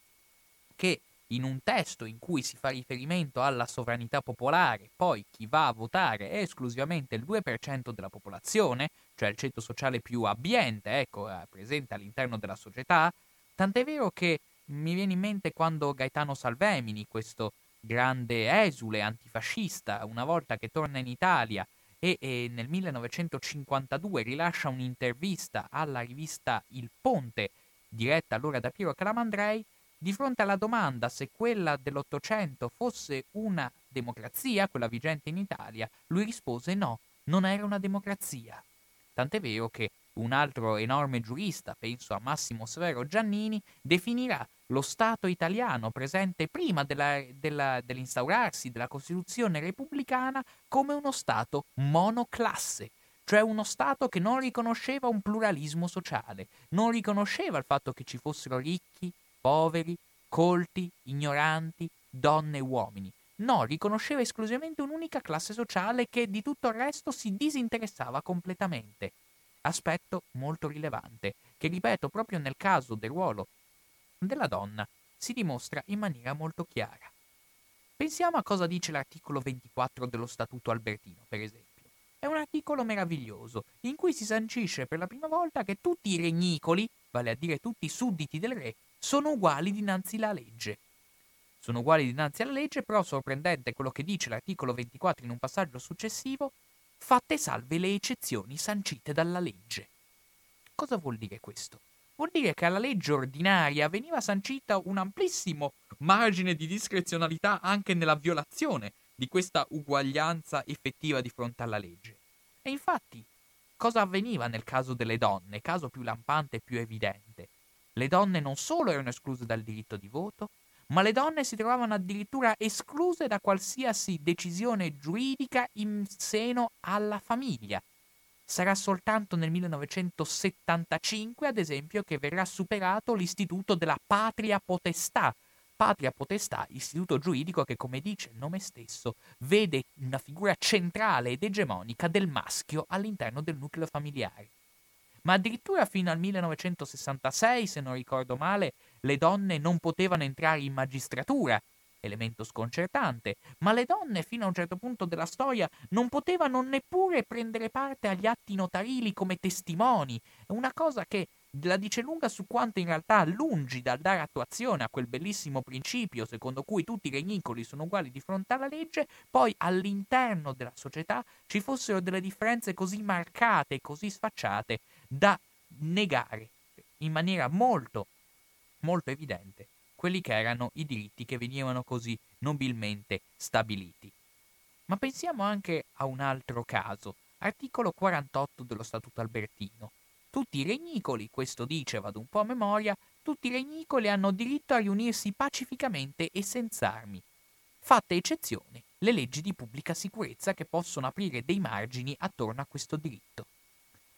che in un testo in cui si fa riferimento alla sovranità popolare, poi chi va a votare è esclusivamente il 2% della popolazione, cioè il ceto sociale più abbiente, ecco, presente all'interno della società, tant'è vero che mi viene in mente quando Gaetano Salvemini, questo grande esule antifascista, una volta che torna in Italia e, e, nel 1952 rilascia un'intervista alla rivista Il Ponte, diretta allora da Piero Calamandrei, di fronte alla domanda se quella dell'Ottocento fosse una democrazia, quella vigente in Italia, lui rispose no, non era una democrazia. Tant'è vero che un altro enorme giurista, penso a Massimo Severo Giannini, definirà lo Stato italiano presente prima della, della, dell'instaurarsi della Costituzione repubblicana come uno Stato monoclasse, cioè uno Stato che non riconosceva un pluralismo sociale, non riconosceva il fatto che ci fossero ricchi, poveri, colti, ignoranti, donne e uomini. No, riconosceva esclusivamente un'unica classe sociale che di tutto il resto si disinteressava completamente aspetto molto rilevante, che ripeto proprio nel caso del ruolo della donna si dimostra in maniera molto chiara. Pensiamo a cosa dice l'articolo 24 dello Statuto Albertino, per esempio. È un articolo meraviglioso, in cui si sancisce per la prima volta che tutti i regnicoli, vale a dire tutti i sudditi del re, sono uguali dinanzi alla legge. Sono uguali dinanzi alla legge, però sorprendente quello che dice l'articolo 24 in un passaggio successivo, fatte salve le eccezioni sancite dalla legge. Cosa vuol dire questo? Vuol dire che alla legge ordinaria veniva sancita un amplissimo margine di discrezionalità anche nella violazione di questa uguaglianza effettiva di fronte alla legge. E infatti, cosa avveniva nel caso delle donne, caso più lampante e più evidente? Le donne non solo erano escluse dal diritto di voto, ma le donne si trovavano addirittura escluse da qualsiasi decisione giuridica in seno alla famiglia. Sarà soltanto nel 1975, ad esempio, che verrà superato l'istituto della patria potestà. Patria potestà, istituto giuridico che, come dice il nome stesso, vede una figura centrale ed egemonica del maschio all'interno del nucleo familiare ma addirittura fino al 1966, se non ricordo male, le donne non potevano entrare in magistratura, elemento sconcertante, ma le donne fino a un certo punto della storia non potevano neppure prendere parte agli atti notarili come testimoni, una cosa che la dice lunga su quanto in realtà lungi dal dare attuazione a quel bellissimo principio secondo cui tutti i regnicoli sono uguali di fronte alla legge, poi all'interno della società ci fossero delle differenze così marcate così sfacciate da negare in maniera molto, molto evidente quelli che erano i diritti che venivano così nobilmente stabiliti. Ma pensiamo anche a un altro caso, articolo 48 dello Statuto Albertino. Tutti i regnicoli, questo dice, vado un po' a memoria, tutti i regnicoli hanno diritto a riunirsi pacificamente e senza armi, fatte eccezione le leggi di pubblica sicurezza che possono aprire dei margini attorno a questo diritto.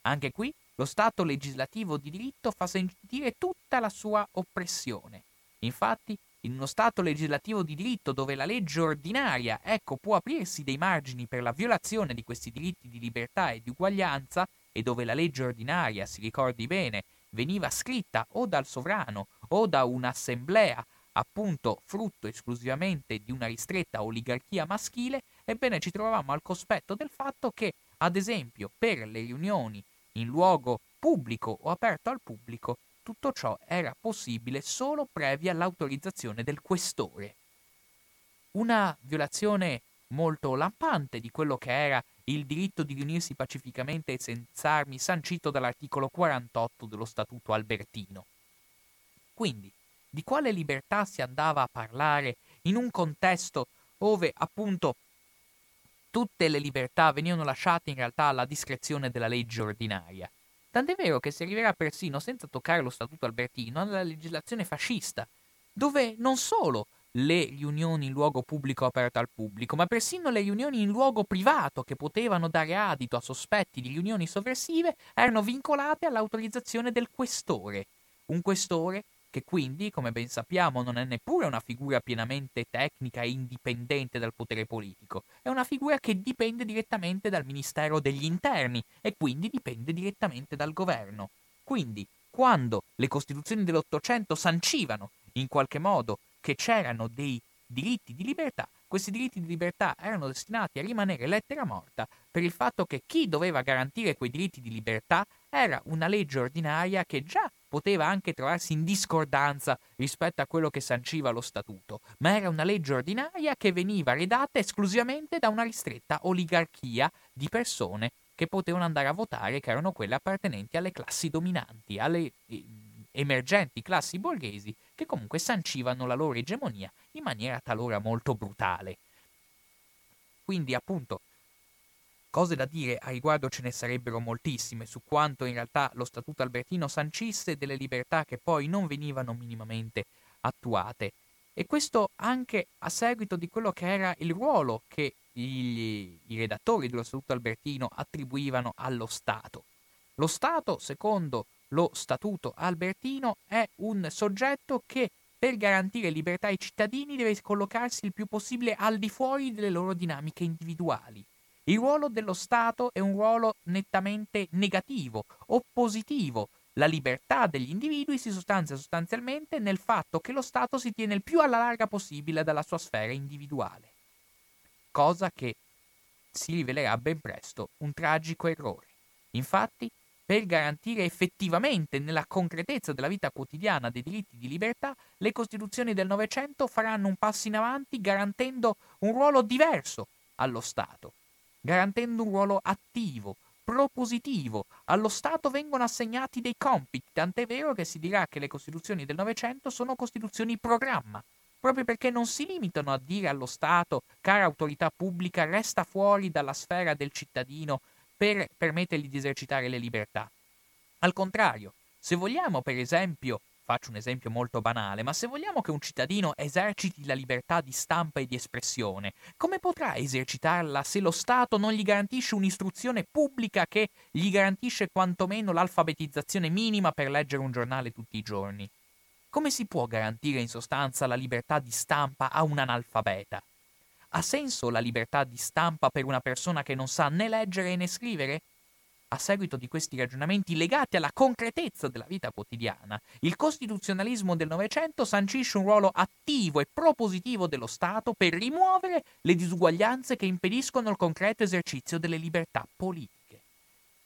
Anche qui lo Stato legislativo di diritto fa sentire tutta la sua oppressione. Infatti, in uno Stato legislativo di diritto dove la legge ordinaria, ecco, può aprirsi dei margini per la violazione di questi diritti di libertà e di uguaglianza, e dove la legge ordinaria, si ricordi bene, veniva scritta o dal sovrano o da un'assemblea, appunto frutto esclusivamente di una ristretta oligarchia maschile, ebbene ci trovavamo al cospetto del fatto che, ad esempio, per le riunioni in luogo pubblico o aperto al pubblico, tutto ciò era possibile solo previa l'autorizzazione del questore. Una violazione molto lampante di quello che era il diritto di riunirsi pacificamente e senza armi sancito dall'articolo 48 dello Statuto albertino. Quindi, di quale libertà si andava a parlare in un contesto dove appunto tutte le libertà venivano lasciate in realtà alla discrezione della legge ordinaria. Tant'è vero che si arriverà persino, senza toccare lo Statuto albertino, alla legislazione fascista, dove non solo le riunioni in luogo pubblico aperto al pubblico, ma persino le riunioni in luogo privato che potevano dare adito a sospetti di riunioni sovversive erano vincolate all'autorizzazione del questore. Un questore che quindi, come ben sappiamo, non è neppure una figura pienamente tecnica e indipendente dal potere politico, è una figura che dipende direttamente dal Ministero degli Interni e quindi dipende direttamente dal governo. Quindi, quando le Costituzioni dell'Ottocento sancivano in qualche modo che c'erano dei diritti di libertà, questi diritti di libertà erano destinati a rimanere lettera morta per il fatto che chi doveva garantire quei diritti di libertà era una legge ordinaria che già poteva anche trovarsi in discordanza rispetto a quello che sanciva lo statuto, ma era una legge ordinaria che veniva redatta esclusivamente da una ristretta oligarchia di persone che potevano andare a votare, che erano quelle appartenenti alle classi dominanti, alle eh, emergenti classi borghesi che comunque sancivano la loro egemonia in maniera talora molto brutale. Quindi appunto cose da dire a riguardo ce ne sarebbero moltissime su quanto in realtà lo Statuto albertino sancisse delle libertà che poi non venivano minimamente attuate. E questo anche a seguito di quello che era il ruolo che gli, i redattori dello Statuto albertino attribuivano allo Stato. Lo Stato, secondo lo Statuto albertino è un soggetto che per garantire libertà ai cittadini deve collocarsi il più possibile al di fuori delle loro dinamiche individuali. Il ruolo dello Stato è un ruolo nettamente negativo, oppositivo. La libertà degli individui si sostanzia sostanzialmente nel fatto che lo Stato si tiene il più alla larga possibile dalla sua sfera individuale. Cosa che si rivelerà ben presto un tragico errore. Infatti, per garantire effettivamente nella concretezza della vita quotidiana dei diritti di libertà, le Costituzioni del Novecento faranno un passo in avanti garantendo un ruolo diverso allo Stato, garantendo un ruolo attivo, propositivo. Allo Stato vengono assegnati dei compiti, tant'è vero che si dirà che le Costituzioni del Novecento sono Costituzioni programma, proprio perché non si limitano a dire allo Stato, cara autorità pubblica, resta fuori dalla sfera del cittadino per permettergli di esercitare le libertà. Al contrario, se vogliamo, per esempio, faccio un esempio molto banale, ma se vogliamo che un cittadino eserciti la libertà di stampa e di espressione, come potrà esercitarla se lo Stato non gli garantisce un'istruzione pubblica che gli garantisce quantomeno l'alfabetizzazione minima per leggere un giornale tutti i giorni? Come si può garantire in sostanza la libertà di stampa a un analfabeta? Ha senso la libertà di stampa per una persona che non sa né leggere né scrivere? A seguito di questi ragionamenti legati alla concretezza della vita quotidiana, il costituzionalismo del Novecento sancisce un ruolo attivo e propositivo dello Stato per rimuovere le disuguaglianze che impediscono il concreto esercizio delle libertà politiche.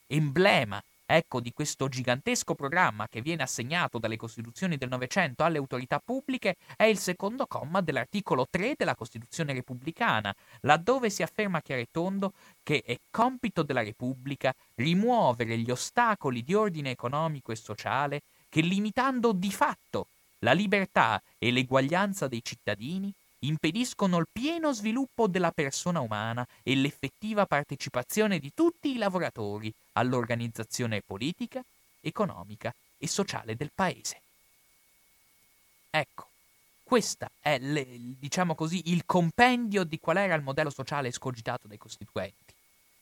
Emblema Ecco di questo gigantesco programma che viene assegnato dalle Costituzioni del Novecento alle autorità pubbliche è il secondo comma dell'articolo 3 della Costituzione repubblicana, laddove si afferma chiaro e tondo che è compito della Repubblica rimuovere gli ostacoli di ordine economico e sociale che limitando di fatto la libertà e l'eguaglianza dei cittadini impediscono il pieno sviluppo della persona umana e l'effettiva partecipazione di tutti i lavoratori all'organizzazione politica, economica e sociale del paese. Ecco, questo è, le, diciamo così, il compendio di qual era il modello sociale escogitato dai costituenti.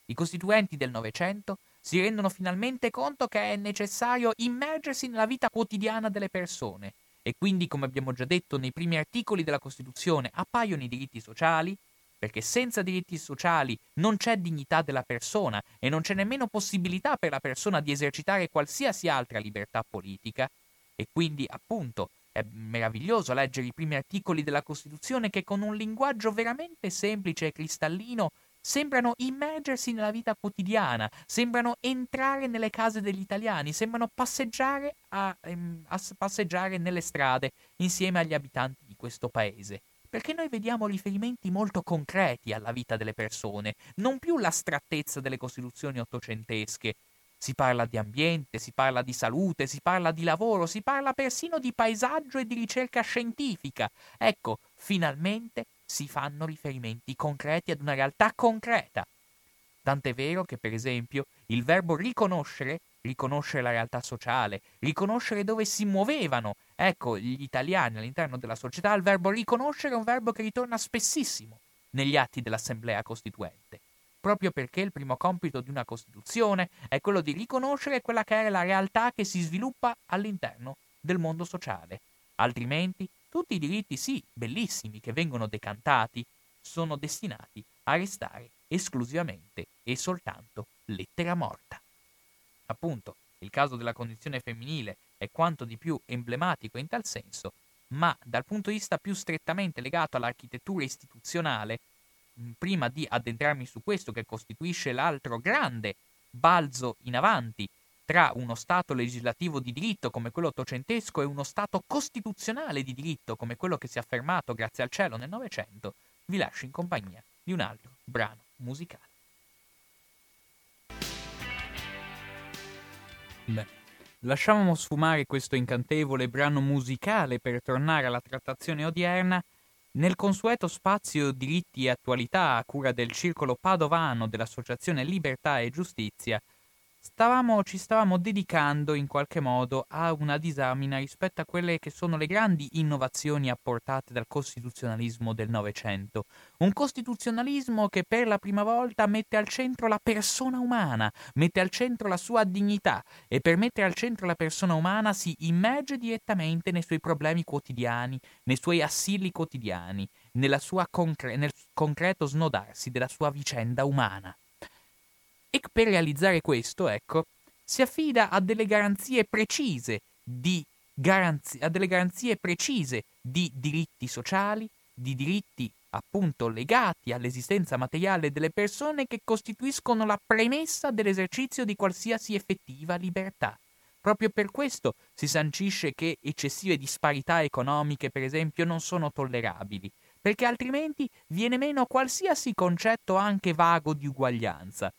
I costituenti del Novecento si rendono finalmente conto che è necessario immergersi nella vita quotidiana delle persone e quindi, come abbiamo già detto nei primi articoli della Costituzione, appaiono i diritti sociali, perché senza diritti sociali non c'è dignità della persona e non c'è nemmeno possibilità per la persona di esercitare qualsiasi altra libertà politica, e quindi, appunto, è meraviglioso leggere i primi articoli della Costituzione che con un linguaggio veramente semplice e cristallino sembrano immergersi nella vita quotidiana, sembrano entrare nelle case degli italiani, sembrano passeggiare, a, ehm, a passeggiare nelle strade insieme agli abitanti di questo paese. Perché noi vediamo riferimenti molto concreti alla vita delle persone, non più l'astrattezza delle costituzioni ottocentesche, si parla di ambiente, si parla di salute, si parla di lavoro, si parla persino di paesaggio e di ricerca scientifica. Ecco, finalmente si fanno riferimenti concreti ad una realtà concreta. Tant'è vero che, per esempio, il verbo riconoscere, riconoscere la realtà sociale, riconoscere dove si muovevano, ecco, gli italiani all'interno della società, il verbo riconoscere è un verbo che ritorna spessissimo negli atti dell'Assemblea Costituente proprio perché il primo compito di una Costituzione è quello di riconoscere quella che è la realtà che si sviluppa all'interno del mondo sociale. Altrimenti tutti i diritti, sì, bellissimi, che vengono decantati, sono destinati a restare esclusivamente e soltanto lettera morta. Appunto, il caso della condizione femminile è quanto di più emblematico in tal senso, ma dal punto di vista più strettamente legato all'architettura istituzionale, prima di addentrarmi su questo che costituisce l'altro grande balzo in avanti tra uno Stato legislativo di diritto come quello ottocentesco e uno Stato costituzionale di diritto come quello che si è affermato grazie al cielo nel Novecento, vi lascio in compagnia di un altro brano musicale. Beh, lasciamo sfumare questo incantevole brano musicale per tornare alla trattazione odierna nel consueto spazio Diritti e Attualità a cura del circolo padovano dell'Associazione Libertà e Giustizia, stavamo, ci stavamo dedicando in qualche modo a una disamina rispetto a quelle che sono le grandi innovazioni apportate dal costituzionalismo del Novecento. Un costituzionalismo che per la prima volta mette al centro la persona umana, mette al centro la sua dignità e per mettere al centro la persona umana si immerge direttamente nei suoi problemi quotidiani, nei suoi assilli quotidiani, concre- nel concreto snodarsi della sua vicenda umana. E per realizzare questo, ecco, si affida a delle garanzie precise di, garanzi- garanzie precise di diritti sociali, di diritti appunto legati all'esistenza materiale delle persone che costituiscono la premessa dell'esercizio di qualsiasi effettiva libertà. Proprio per questo si sancisce che eccessive disparità economiche, per esempio, non sono tollerabili, perché altrimenti viene meno qualsiasi concetto anche vago di uguaglianza.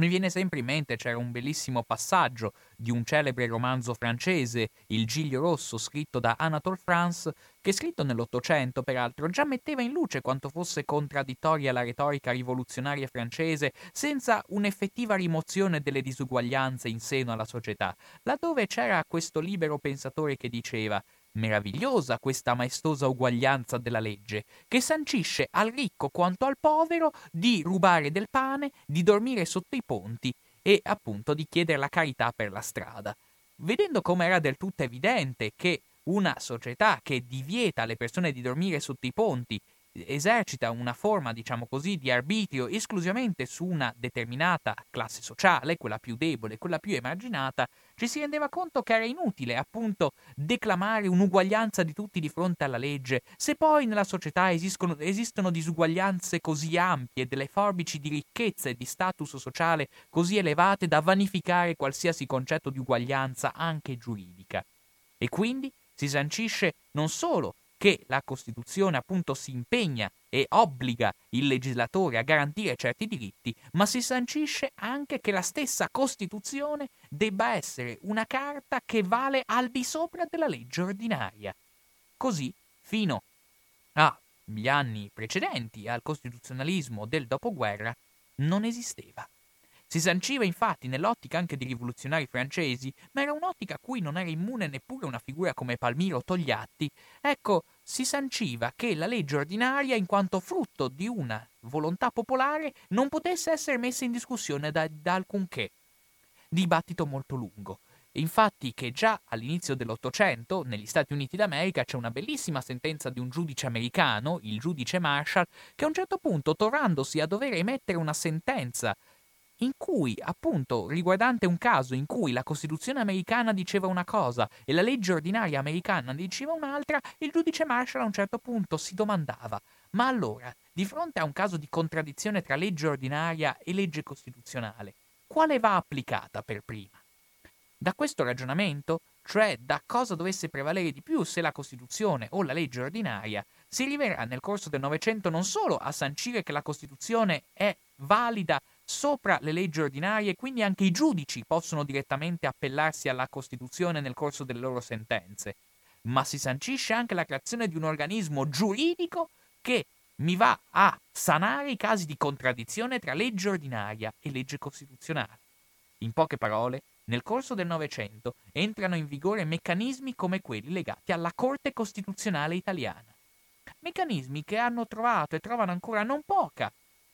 Mi viene sempre in mente, c'era un bellissimo passaggio di un celebre romanzo francese, Il Giglio Rosso, scritto da Anatole France, che scritto nell'Ottocento, peraltro, già metteva in luce quanto fosse contraddittoria la retorica rivoluzionaria francese senza un'effettiva rimozione delle disuguaglianze in seno alla società, laddove c'era questo libero pensatore che diceva Meravigliosa questa maestosa uguaglianza della legge, che sancisce al ricco quanto al povero di rubare del pane, di dormire sotto i ponti e appunto di chiedere la carità per la strada. Vedendo come era del tutto evidente che una società che divieta alle persone di dormire sotto i ponti esercita una forma, diciamo così, di arbitrio esclusivamente su una determinata classe sociale, quella più debole, quella più emarginata, ci si rendeva conto che era inutile, appunto, declamare un'uguaglianza di tutti di fronte alla legge, se poi nella società esistono, esistono disuguaglianze così ampie, delle forbici di ricchezza e di status sociale così elevate da vanificare qualsiasi concetto di uguaglianza anche giuridica. E quindi si sancisce non solo che la Costituzione appunto si impegna e obbliga il legislatore a garantire certi diritti, ma si sancisce anche che la stessa Costituzione debba essere una carta che vale al di sopra della legge ordinaria. Così, fino agli anni precedenti al costituzionalismo del dopoguerra, non esisteva. Si sanciva infatti nell'ottica anche di rivoluzionari francesi, ma era un'ottica a cui non era immune neppure una figura come Palmiro Togliatti. Ecco, si sanciva che la legge ordinaria, in quanto frutto di una volontà popolare, non potesse essere messa in discussione da, da alcunché. Dibattito molto lungo. Infatti che già all'inizio dell'Ottocento, negli Stati Uniti d'America, c'è una bellissima sentenza di un giudice americano, il giudice Marshall, che a un certo punto, trovandosi a dover emettere una sentenza in cui, appunto, riguardante un caso in cui la Costituzione americana diceva una cosa e la legge ordinaria americana diceva un'altra, il giudice Marshall a un certo punto si domandava: ma allora di fronte a un caso di contraddizione tra legge ordinaria e legge costituzionale, quale va applicata per prima? Da questo ragionamento, cioè da cosa dovesse prevalere di più se la Costituzione o la legge ordinaria, si arriverà nel corso del Novecento non solo a sancire che la Costituzione è valida sopra le leggi ordinarie, quindi anche i giudici possono direttamente appellarsi alla Costituzione nel corso delle loro sentenze, ma si sancisce anche la creazione di un organismo giuridico che mi va a sanare i casi di contraddizione tra legge ordinaria e legge costituzionale. In poche parole, nel corso del Novecento entrano in vigore meccanismi come quelli legati alla Corte Costituzionale italiana. Meccanismi che hanno trovato e trovano ancora non poca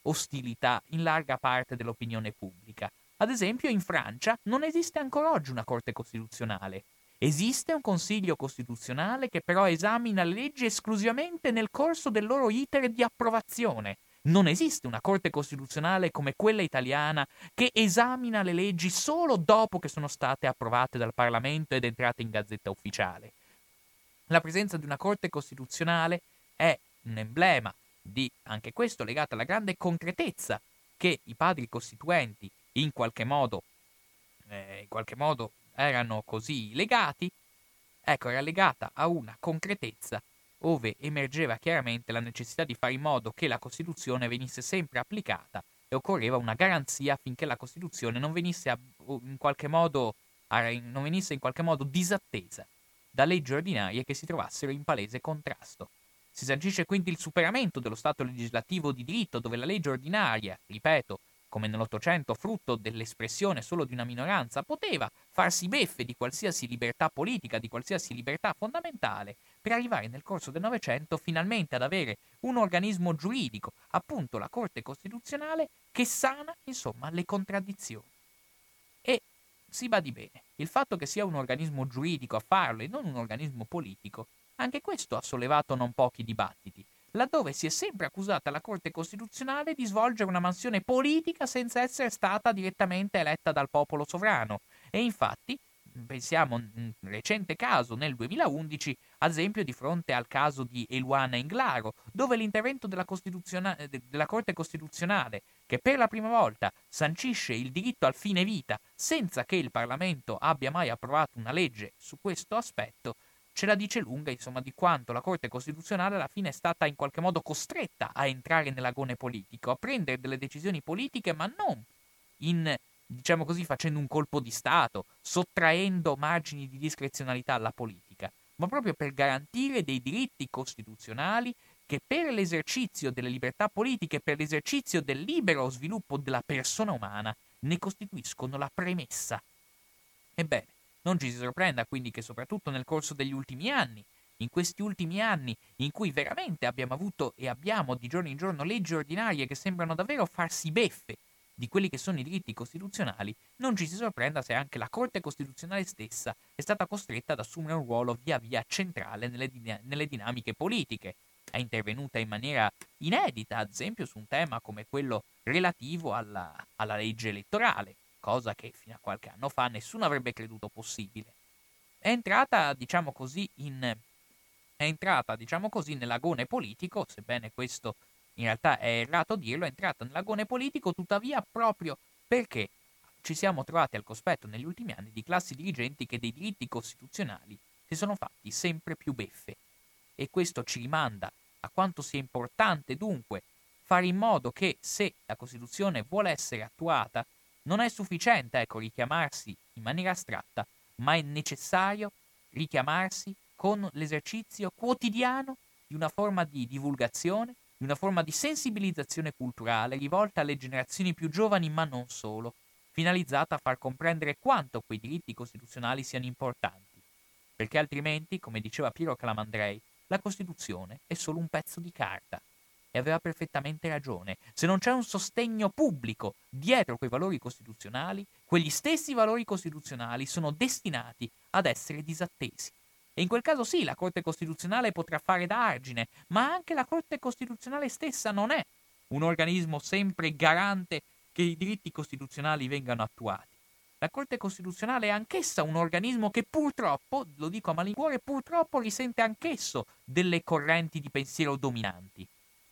ostilità in larga parte dell'opinione pubblica. Ad esempio, in Francia non esiste ancora oggi una Corte Costituzionale. Esiste un Consiglio Costituzionale che però esamina le leggi esclusivamente nel corso del loro iter di approvazione. Non esiste una Corte Costituzionale come quella italiana che esamina le leggi solo dopo che sono state approvate dal Parlamento ed entrate in gazzetta ufficiale. La presenza di una Corte Costituzionale è un emblema di, anche questo legato alla grande concretezza che i padri costituenti in qualche modo, eh, in qualche modo erano così legati, ecco, era legata a una concretezza ove emergeva chiaramente la necessità di fare in modo che la Costituzione venisse sempre applicata e occorreva una garanzia affinché la Costituzione non venisse in qualche modo, non venisse in qualche modo disattesa da leggi ordinarie che si trovassero in palese contrasto. Si sancisce quindi il superamento dello Stato legislativo di diritto dove la legge ordinaria, ripeto, come nell'Ottocento frutto dell'espressione solo di una minoranza, poteva farsi beffe di qualsiasi libertà politica, di qualsiasi libertà fondamentale, per arrivare nel corso del Novecento finalmente ad avere un organismo giuridico, appunto la Corte Costituzionale, che sana, insomma, le contraddizioni. E si badi bene, il fatto che sia un organismo giuridico a farlo e non un organismo politico anche questo ha sollevato non pochi dibattiti, laddove si è sempre accusata la Corte Costituzionale di svolgere una mansione politica senza essere stata direttamente eletta dal popolo sovrano. E infatti, pensiamo a un recente caso nel 2011, ad esempio di fronte al caso di Eluana Inglaro, dove l'intervento della, della, Corte Costituzionale, che per la prima volta sancisce il diritto al fine vita senza che il Parlamento abbia mai approvato una legge su questo aspetto, ce la dice lunga, insomma, di quanto la Corte Costituzionale alla fine è stata in qualche modo costretta a entrare nell'agone politico, a prendere delle decisioni politiche, ma non in, diciamo così, facendo un colpo di Stato, sottraendo margini di discrezionalità alla politica, ma proprio per garantire dei diritti costituzionali che per l'esercizio delle libertà politiche, per l'esercizio del libero sviluppo della persona umana, ne costituiscono la premessa. Ebbene, non ci si sorprenda quindi che soprattutto nel corso degli ultimi anni, in questi ultimi anni in cui veramente abbiamo avuto e abbiamo di giorno in giorno leggi ordinarie che sembrano davvero farsi beffe di quelli che sono i diritti costituzionali, non ci si sorprenda se anche la Corte Costituzionale stessa è stata costretta ad assumere un ruolo via via centrale nelle, din- nelle dinamiche politiche. È intervenuta in maniera inedita, ad esempio, su un tema come quello relativo alla, alla legge elettorale, cosa che fino a qualche anno fa nessuno avrebbe creduto possibile. È entrata, diciamo così, in, è entrata, diciamo così, nell'agone politico, sebbene questo in realtà è errato dirlo, è entrata nell'agone politico tuttavia proprio perché ci siamo trovati al cospetto negli ultimi anni di classi dirigenti che dei diritti costituzionali si sono fatti sempre più beffe. E questo ci rimanda a quanto sia importante dunque fare in modo che se la Costituzione vuole essere attuata, non è sufficiente, ecco, richiamarsi in maniera astratta, ma è necessario richiamarsi con l'esercizio quotidiano di una forma di divulgazione, di una forma di sensibilizzazione culturale rivolta alle generazioni più giovani, ma non solo, finalizzata a far comprendere quanto quei diritti costituzionali siano importanti. Perché altrimenti, come diceva Piero Calamandrei, la Costituzione è solo un pezzo di carta e aveva perfettamente ragione. Se non c'è un sostegno pubblico dietro quei valori costituzionali, quegli stessi valori costituzionali sono destinati ad essere disattesi. E in quel caso sì, la Corte Costituzionale potrà fare da argine, ma anche la Corte Costituzionale stessa non è un organismo sempre garante che i diritti costituzionali vengano attuati. La Corte Costituzionale è anch'essa un organismo che purtroppo, lo dico a malincuore, purtroppo risente anch'esso delle correnti di pensiero dominanti.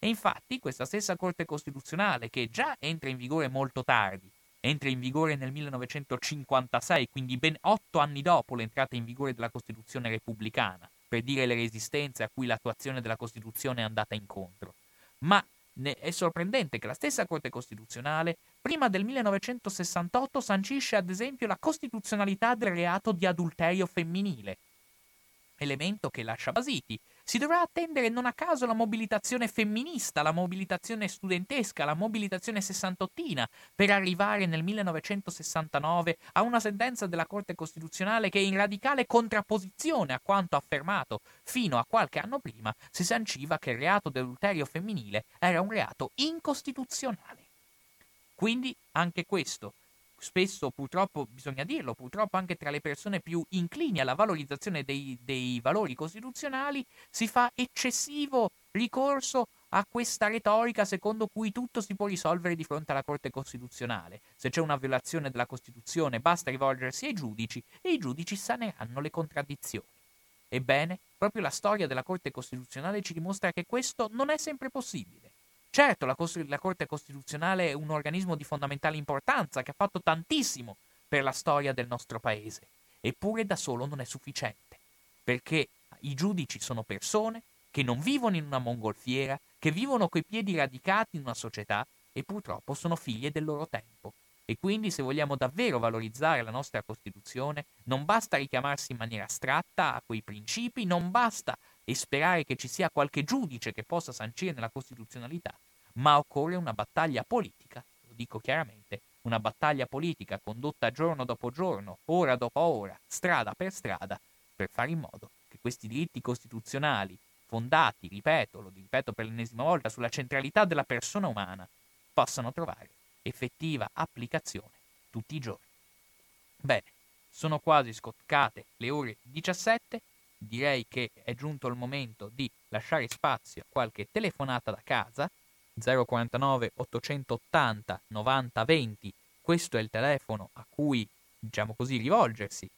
E infatti questa stessa Corte Costituzionale, che già entra in vigore molto tardi, entra in vigore nel 1956, quindi ben otto anni dopo l'entrata in vigore della Costituzione repubblicana, per dire le resistenze a cui l'attuazione della Costituzione è andata incontro. Ma è sorprendente che la stessa Corte Costituzionale, prima del 1968, sancisce ad esempio la costituzionalità del reato di adulterio femminile, elemento che lascia basiti. Si dovrà attendere non a caso la mobilitazione femminista, la mobilitazione studentesca, la mobilitazione sessantottina per arrivare nel 1969 a una sentenza della Corte Costituzionale che in radicale contrapposizione a quanto affermato fino a qualche anno prima si sanciva che il reato di adulterio femminile era un reato incostituzionale. Quindi anche questo spesso purtroppo, bisogna dirlo, purtroppo anche tra le persone più inclini alla valorizzazione dei, dei valori costituzionali si fa eccessivo ricorso a questa retorica secondo cui tutto si può risolvere di fronte alla Corte Costituzionale. Se c'è una violazione della Costituzione basta rivolgersi ai giudici e i giudici saneranno le contraddizioni. Ebbene, proprio la storia della Corte Costituzionale ci dimostra che questo non è sempre possibile. Certo, la, Cost- la Corte Costituzionale è un organismo di fondamentale importanza che ha fatto tantissimo per la storia del nostro paese, eppure da solo non è sufficiente, perché i giudici sono persone che non vivono in una mongolfiera, che vivono coi piedi radicati in una società e purtroppo sono figlie del loro tempo. E quindi se vogliamo davvero valorizzare la nostra Costituzione, non basta richiamarsi in maniera astratta a quei principi, non basta e sperare che ci sia qualche giudice che possa sancire nella costituzionalità, ma occorre una battaglia politica, lo dico chiaramente, una battaglia politica condotta giorno dopo giorno, ora dopo ora, strada per strada, per fare in modo che questi diritti costituzionali, fondati, ripeto, lo ripeto per l'ennesima volta, sulla centralità della persona umana, possano trovare effettiva applicazione tutti i giorni. Bene, sono quasi scoccate le ore 17, direi che è giunto il momento di lasciare spazio a qualche telefonata da casa. 049 880 90 20, questo è il telefono a cui, diciamo così, rivolgersi.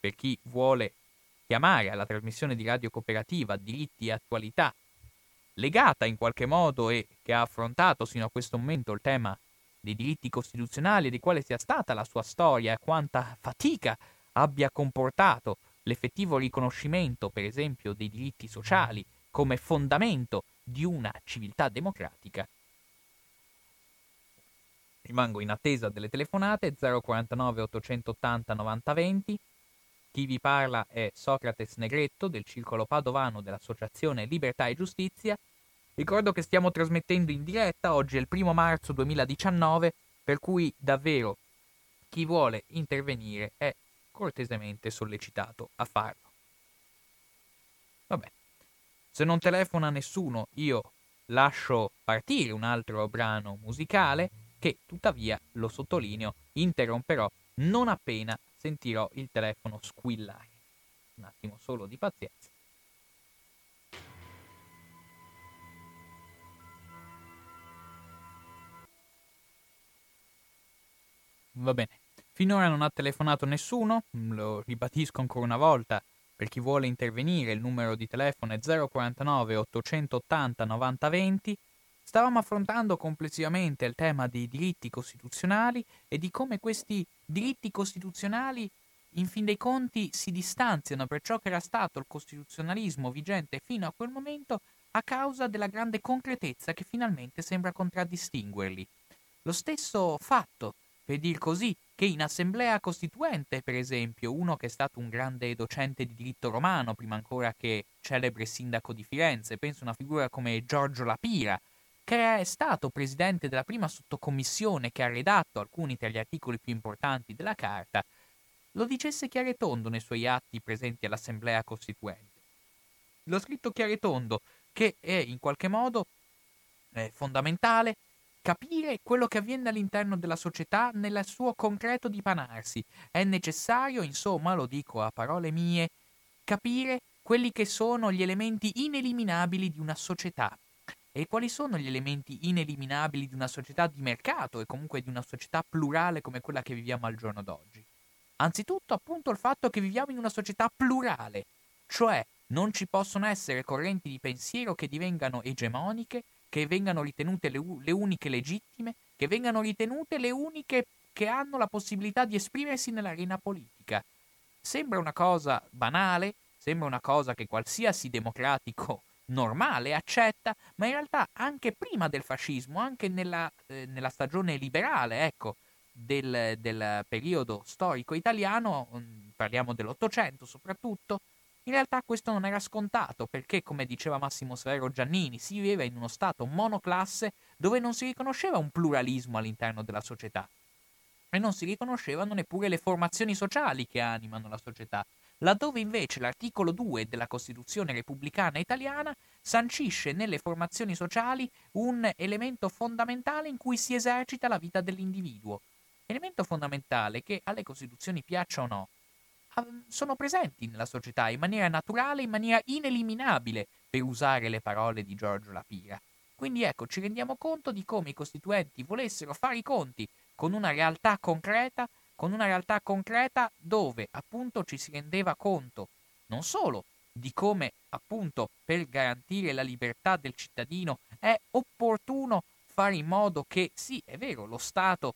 Per chi vuole chiamare alla trasmissione di radio cooperativa Diritti e Attualità, legata in qualche modo e che ha affrontato sino a questo momento il tema dei diritti costituzionali e di quale sia stata la sua storia e quanta fatica abbia comportato l'effettivo riconoscimento, per esempio, dei diritti sociali come fondamento di una civiltà democratica. Rimango in attesa delle telefonate 049 880 90 20. Chi vi parla è Socrates Negretto del Circolo Padovano dell'Associazione Libertà e Giustizia. Ricordo che stiamo trasmettendo in diretta, oggi è il primo marzo 2019, per cui davvero chi vuole intervenire è cortesemente sollecitato a farlo. Vabbè, se non telefona nessuno, io lascio partire un altro brano musicale che tuttavia, lo sottolineo, interromperò non appena sentirò il telefono squillare. Un attimo solo di pazienza. Va bene, finora non ha telefonato nessuno, lo ribadisco ancora una volta, per chi vuole intervenire il numero di telefono è 049 880 90 20. Stavamo affrontando complessivamente il tema dei diritti costituzionali e di come questi diritti costituzionali in fin dei conti si distanziano per ciò che era stato il costituzionalismo vigente fino a quel momento a causa della grande concretezza che finalmente sembra contraddistinguerli. Lo stesso fatto, per dir così, che in assemblea costituente, per esempio, uno che è stato un grande docente di diritto romano, prima ancora che celebre sindaco di Firenze, penso una figura come Giorgio Lapira, che è stato presidente della prima sottocommissione che ha redatto alcuni tra gli articoli più importanti della Carta, lo dicesse chiaro e tondo nei suoi atti presenti all'assemblea costituente. L'ho scritto chiaro e tondo che è in qualche modo eh, fondamentale capire quello che avviene all'interno della società nel suo concreto dipanarsi. È necessario, insomma, lo dico a parole mie, capire quelli che sono gli elementi ineliminabili di una società. E quali sono gli elementi ineliminabili di una società di mercato e comunque di una società plurale come quella che viviamo al giorno d'oggi? Anzitutto appunto il fatto che viviamo in una società plurale, cioè non ci possono essere correnti di pensiero che divengano egemoniche che vengano ritenute le, le uniche legittime, che vengano ritenute le uniche che hanno la possibilità di esprimersi nell'arena politica. Sembra una cosa banale, sembra una cosa che qualsiasi democratico normale accetta, ma in realtà anche prima del fascismo, anche nella, eh, nella stagione liberale, ecco, del, del, periodo storico italiano, mm, parliamo dell'Ottocento soprattutto, in realtà questo non era scontato perché, come diceva Massimo Severo Giannini, si viveva in uno stato monoclasse dove non si riconosceva un pluralismo all'interno della società e non si riconoscevano neppure le formazioni sociali che animano la società, laddove invece l'articolo 2 della Costituzione repubblicana italiana sancisce nelle formazioni sociali un elemento fondamentale in cui si esercita la vita dell'individuo. Elemento fondamentale che alle Costituzioni piaccia o no, sono presenti nella società in maniera naturale, in maniera ineliminabile, per usare le parole di Giorgio Lapira. Quindi ecco, ci rendiamo conto di come i costituenti volessero fare i conti con una realtà concreta, con una realtà concreta dove appunto ci si rendeva conto non solo di come appunto per garantire la libertà del cittadino è opportuno fare in modo che sì, è vero, lo Stato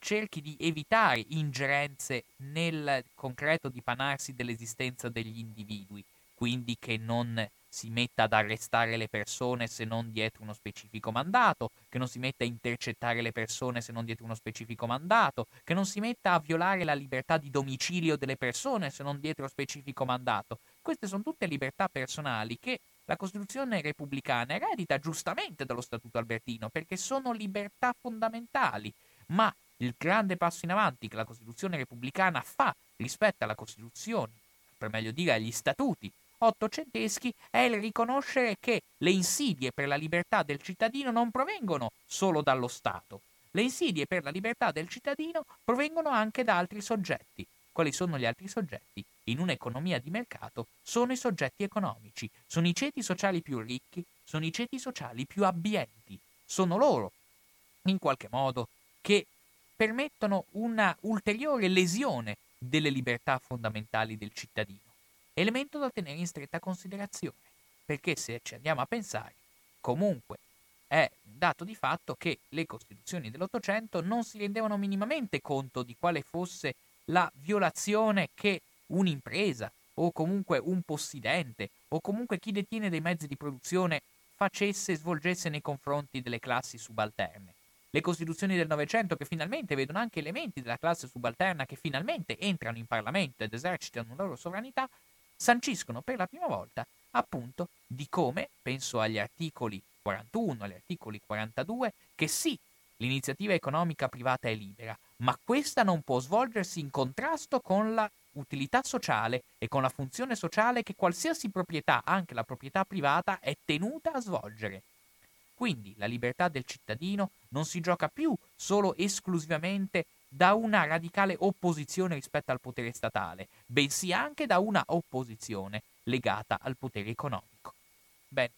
cerchi di evitare ingerenze nel concreto dipanarsi dell'esistenza degli individui, quindi che non si metta ad arrestare le persone se non dietro uno specifico mandato, che non si metta a intercettare le persone se non dietro uno specifico mandato, che non si metta a violare la libertà di domicilio delle persone se non dietro specifico mandato. Queste sono tutte libertà personali che la Costituzione repubblicana eredita giustamente dallo Statuto albertino perché sono libertà fondamentali, ma il grande passo in avanti che la Costituzione repubblicana fa rispetto alla Costituzione, per meglio dire agli statuti ottocenteschi, è il riconoscere che le insidie per la libertà del cittadino non provengono solo dallo Stato. Le insidie per la libertà del cittadino provengono anche da altri soggetti. Quali sono gli altri soggetti? In un'economia di mercato sono i soggetti economici, sono i ceti sociali più ricchi, sono i ceti sociali più abbienti. Sono loro, in qualche modo, che permettono una ulteriore lesione delle libertà fondamentali del cittadino. Elemento da tenere in stretta considerazione, perché se ci andiamo a pensare, comunque è un dato di fatto che le Costituzioni dell'Ottocento non si rendevano minimamente conto di quale fosse la violazione che un'impresa o comunque un possidente o comunque chi detiene dei mezzi di produzione facesse e svolgesse nei confronti delle classi subalterne le Costituzioni del Novecento che finalmente vedono anche elementi della classe subalterna che finalmente entrano in Parlamento ed esercitano la loro sovranità, sanciscono per la prima volta appunto di come, penso agli articoli 41, agli articoli 42, che sì, l'iniziativa economica privata è libera, ma questa non può svolgersi in contrasto con la utilità sociale e con la funzione sociale che qualsiasi proprietà, anche la proprietà privata, è tenuta a svolgere. Quindi la libertà del cittadino non si gioca più solo esclusivamente da una radicale opposizione rispetto al potere statale, bensì anche da una opposizione legata al potere economico. Bene,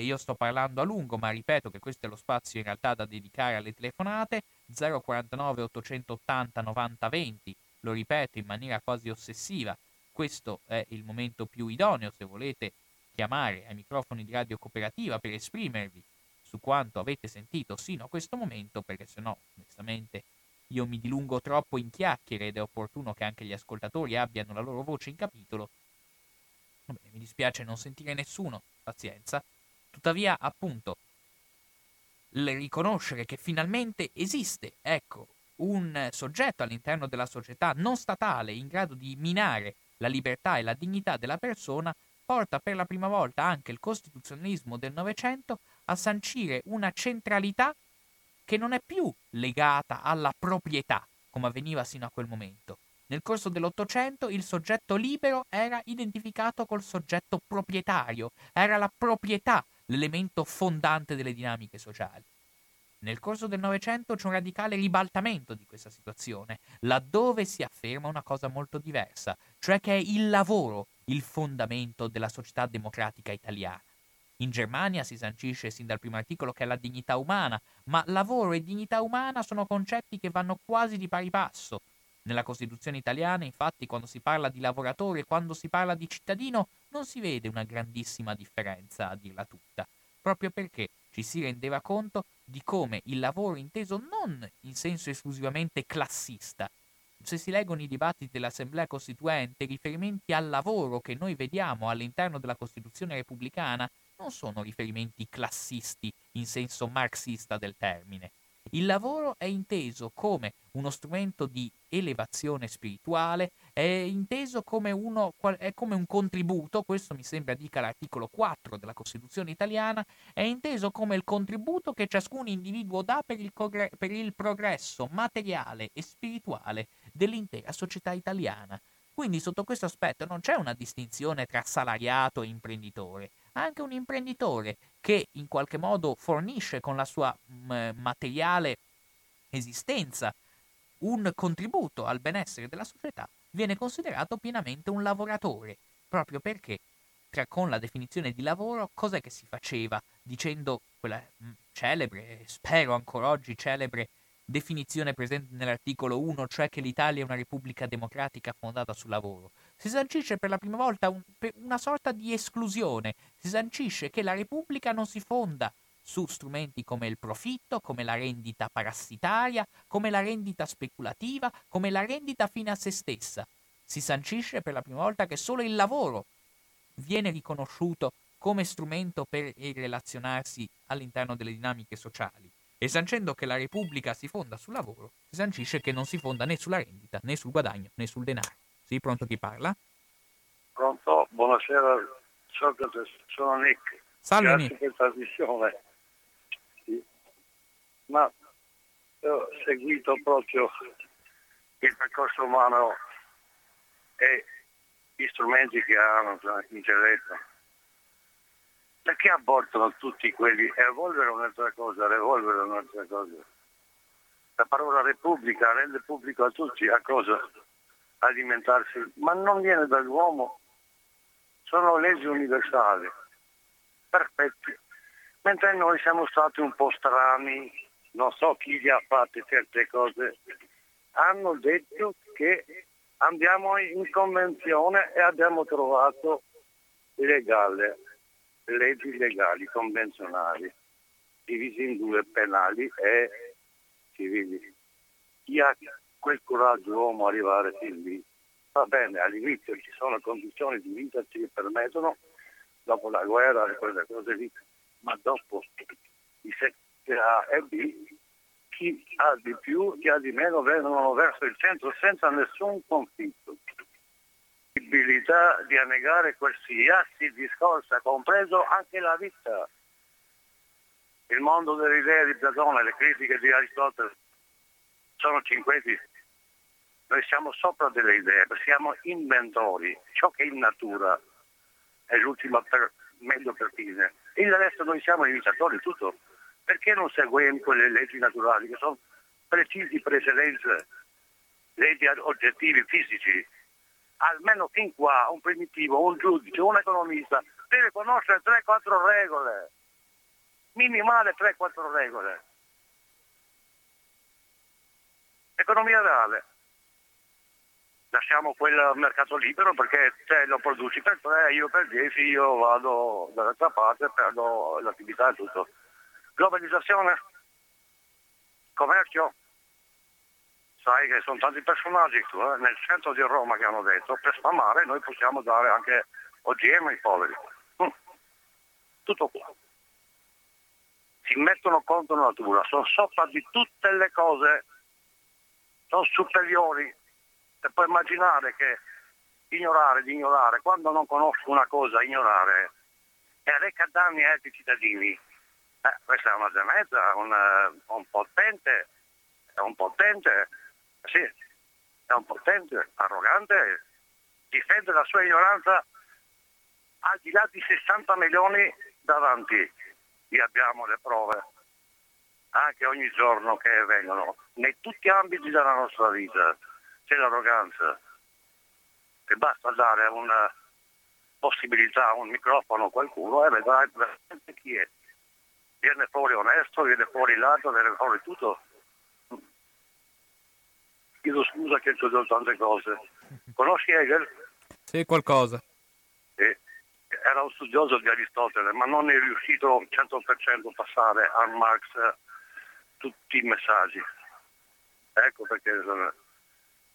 io sto parlando a lungo, ma ripeto che questo è lo spazio in realtà da dedicare alle telefonate 049 880 90 20, lo ripeto in maniera quasi ossessiva, questo è il momento più idoneo se volete chiamare ai microfoni di Radio Cooperativa per esprimervi su quanto avete sentito sino a questo momento, perché se no, onestamente, io mi dilungo troppo in chiacchiere ed è opportuno che anche gli ascoltatori abbiano la loro voce in capitolo. Vabbè, mi dispiace non sentire nessuno, pazienza. Tuttavia, appunto, il riconoscere che finalmente esiste, ecco, un soggetto all'interno della società non statale in grado di minare la libertà e la dignità della persona porta per la prima volta anche il costituzionalismo del Novecento a sancire una centralità che non è più legata alla proprietà, come avveniva sino a quel momento. Nel corso dell'Ottocento il soggetto libero era identificato col soggetto proprietario, era la proprietà l'elemento fondante delle dinamiche sociali. Nel corso del Novecento c'è un radicale ribaltamento di questa situazione, laddove si afferma una cosa molto diversa, cioè che è il lavoro il fondamento della società democratica italiana. In Germania si sancisce sin dal primo articolo che è la dignità umana, ma lavoro e dignità umana sono concetti che vanno quasi di pari passo. Nella Costituzione italiana, infatti, quando si parla di lavoratore e quando si parla di cittadino, non si vede una grandissima differenza, a dirla tutta, proprio perché ci si rendeva conto di come il lavoro inteso non in senso esclusivamente classista, se si leggono i dibattiti dell'Assemblea Costituente, i riferimenti al lavoro che noi vediamo all'interno della Costituzione repubblicana non sono riferimenti classisti in senso marxista del termine. Il lavoro è inteso come uno strumento di elevazione spirituale, è inteso come, uno, è come un contributo, questo mi sembra dica l'articolo 4 della Costituzione italiana, è inteso come il contributo che ciascun individuo dà per il, per il progresso materiale e spirituale dell'intera società italiana. Quindi sotto questo aspetto non c'è una distinzione tra salariato e imprenditore. Anche un imprenditore che in qualche modo fornisce con la sua mh, materiale esistenza un contributo al benessere della società viene considerato pienamente un lavoratore, proprio perché tra, con la definizione di lavoro cos'è che si faceva dicendo quella mh, celebre, spero ancora oggi celebre definizione presente nell'articolo 1, cioè che l'Italia è una repubblica democratica fondata sul lavoro. Si sancisce per la prima volta un, una sorta di esclusione, si sancisce che la repubblica non si fonda su strumenti come il profitto, come la rendita parassitaria, come la rendita speculativa, come la rendita fine a se stessa. Si sancisce per la prima volta che solo il lavoro viene riconosciuto come strumento per relazionarsi all'interno delle dinamiche sociali. E sancendo che la Repubblica si fonda sul lavoro, si sancisce che non si fonda né sulla rendita, né sul guadagno, né sul denaro. Sì, pronto chi parla? Pronto, buonasera, sono Nick. Salve Grazie Nick. per trasmissione. Sì. Ma ho seguito proprio il percorso umano e gli strumenti che hanno in diretto perché abortano tutti quelli? Evolvere è un'altra cosa, revolvere è un'altra cosa. La parola repubblica rende pubblico a tutti a cosa? Alimentarsi, ma non viene dall'uomo, sono leggi universali, perfetti. Mentre noi siamo stati un po' strani, non so chi gli ha fatte certe cose, hanno detto che andiamo in convenzione e abbiamo trovato legale leggi legali convenzionali divisi in due penali e civili. Chi ha quel coraggio uomo arrivare fin lì? Va bene, all'inizio ci sono condizioni di vita che permettono, dopo la guerra e quelle cose lì, ma dopo i setti A e B, chi ha di più, chi ha di meno vengono verso il centro senza nessun conflitto possibilità di annegare qualsiasi discorso, compreso anche la vita. Il mondo delle idee di Platone, le critiche di Aristotele sono cinqueti. Noi siamo sopra delle idee, siamo inventori. Ciò che è in natura è l'ultima per, meglio per fine. E il resto noi siamo imitatori, tutto. Perché non seguiamo quelle leggi naturali che sono precisi precedenze, leggi oggettivi, fisici, almeno fin qua un primitivo, un giudice, un economista deve conoscere 3-4 regole, minimale 3-4 regole. Economia reale. Lasciamo quel mercato libero perché te lo produci per 3, io per 10, io vado dall'altra parte, perdo l'attività e tutto. Globalizzazione, commercio, sai che sono tanti personaggi eh, nel centro di Roma che hanno detto per spamare noi possiamo dare anche OGM ai poveri. Mm. Tutto qua. Si mettono contro la natura, sono sopra di tutte le cose, sono superiori. E puoi immaginare che ignorare di ignorare, quando non conosco una cosa, ignorare, e reca danni ai cittadini. Eh, questa è una gemezza, un, un potente, è un potente sì, è un potente, arrogante, difende la sua ignoranza al di là di 60 milioni davanti. Gli abbiamo le prove, anche ogni giorno che vengono, in tutti gli ambiti della nostra vita. C'è l'arroganza. E basta dare una possibilità, un microfono a qualcuno e vedrai veramente chi è. Viene fuori onesto, viene fuori ladro, viene fuori tutto chiedo scusa che ti ho detto tante cose. Conosci Hegel? Sì, qualcosa. Sì. era un studioso di Aristotele, ma non è riuscito al 100% a passare a Marx tutti i messaggi. Ecco perché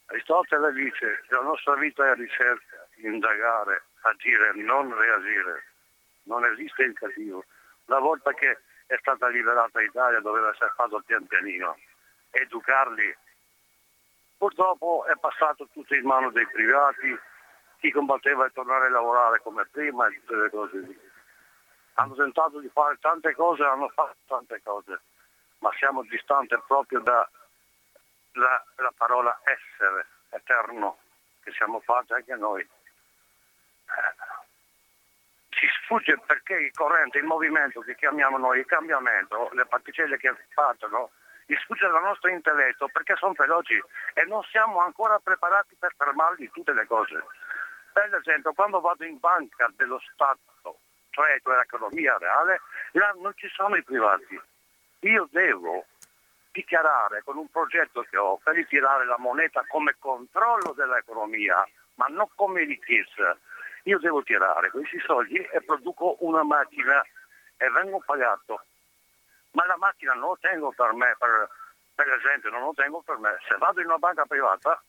Aristotele dice che la nostra vita è ricerca, indagare, agire, non reagire. Non esiste il cattivo. La volta che è stata liberata l'Italia doveva essere fatto pian pianino, educarli. Purtroppo è passato tutto in mano dei privati, chi combatteva di tornare a lavorare come prima e tutte le cose lì. Hanno tentato di fare tante cose, hanno fatto tante cose, ma siamo distanti proprio dalla la parola essere eterno che siamo fatti anche noi. Eh, ci sfugge perché il corrente, il movimento che chiamiamo noi, il cambiamento, le particelle che partono, gli sfugge dal nostro intelletto perché sono veloci e non siamo ancora preparati per fermarli tutte le cose. Per esempio, quando vado in banca dello Stato, cioè l'economia reale, là non ci sono i privati. Io devo dichiarare con un progetto che ho per ritirare la moneta come controllo dell'economia, ma non come richiesta. Io devo tirare questi soldi e produco una macchina e vengo pagato. Ma la macchina non lo tengo per me, per, per esempio, non lo tengo per me. Se vado in una banca privata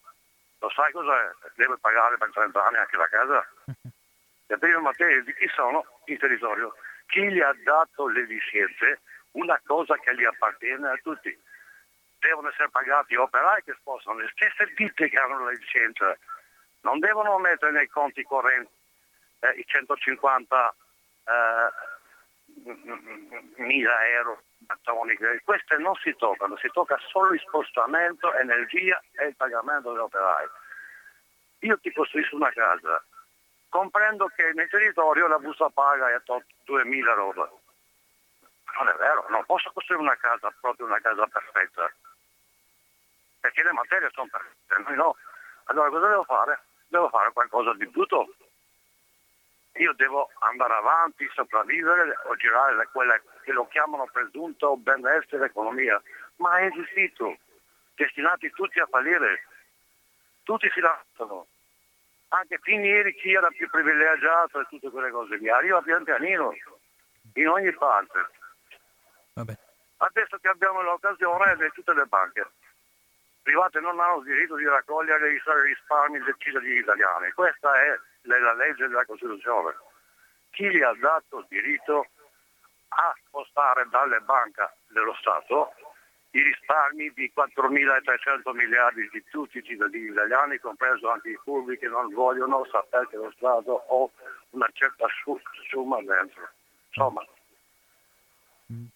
lo sai cosa deve pagare per 30 anni anche la casa? Le prime materie di chi sono? Il territorio. Chi gli ha dato le licenze? Una cosa che gli appartiene a tutti. Devono essere pagati operai che spostano le stesse ditte che hanno la licenza. Non devono mettere nei conti correnti eh, i 150 eh, mila euro queste non si toccano, si tocca solo il spostamento, energia e il pagamento degli operai. Io ti costruisco una casa, comprendo che nel territorio la busta paga è 2.000 roba. Non è vero, non posso costruire una casa, proprio una casa perfetta, perché le materie sono perfette, noi no. Allora cosa devo fare? Devo fare qualcosa di brutto io devo andare avanti, sopravvivere o girare da quella che lo chiamano presunto benessere economia, ma è esistito, destinati tutti a fallire, tutti si lasciano, anche finire chi era più privilegiato e tutte quelle cose lì, arriva pian pianino, in ogni parte. Vabbè. Adesso che abbiamo l'occasione di tutte le banche private non hanno il diritto di raccogliere i risparmi dei cittadini italiani, questa è nella legge della Costituzione. Chi gli ha dato il diritto a spostare dalle banche dello Stato i risparmi di 4.300 miliardi di tutti i cittadini italiani, compreso anche i furbi che non vogliono sapere che lo Stato ha una certa somma dentro. Insomma,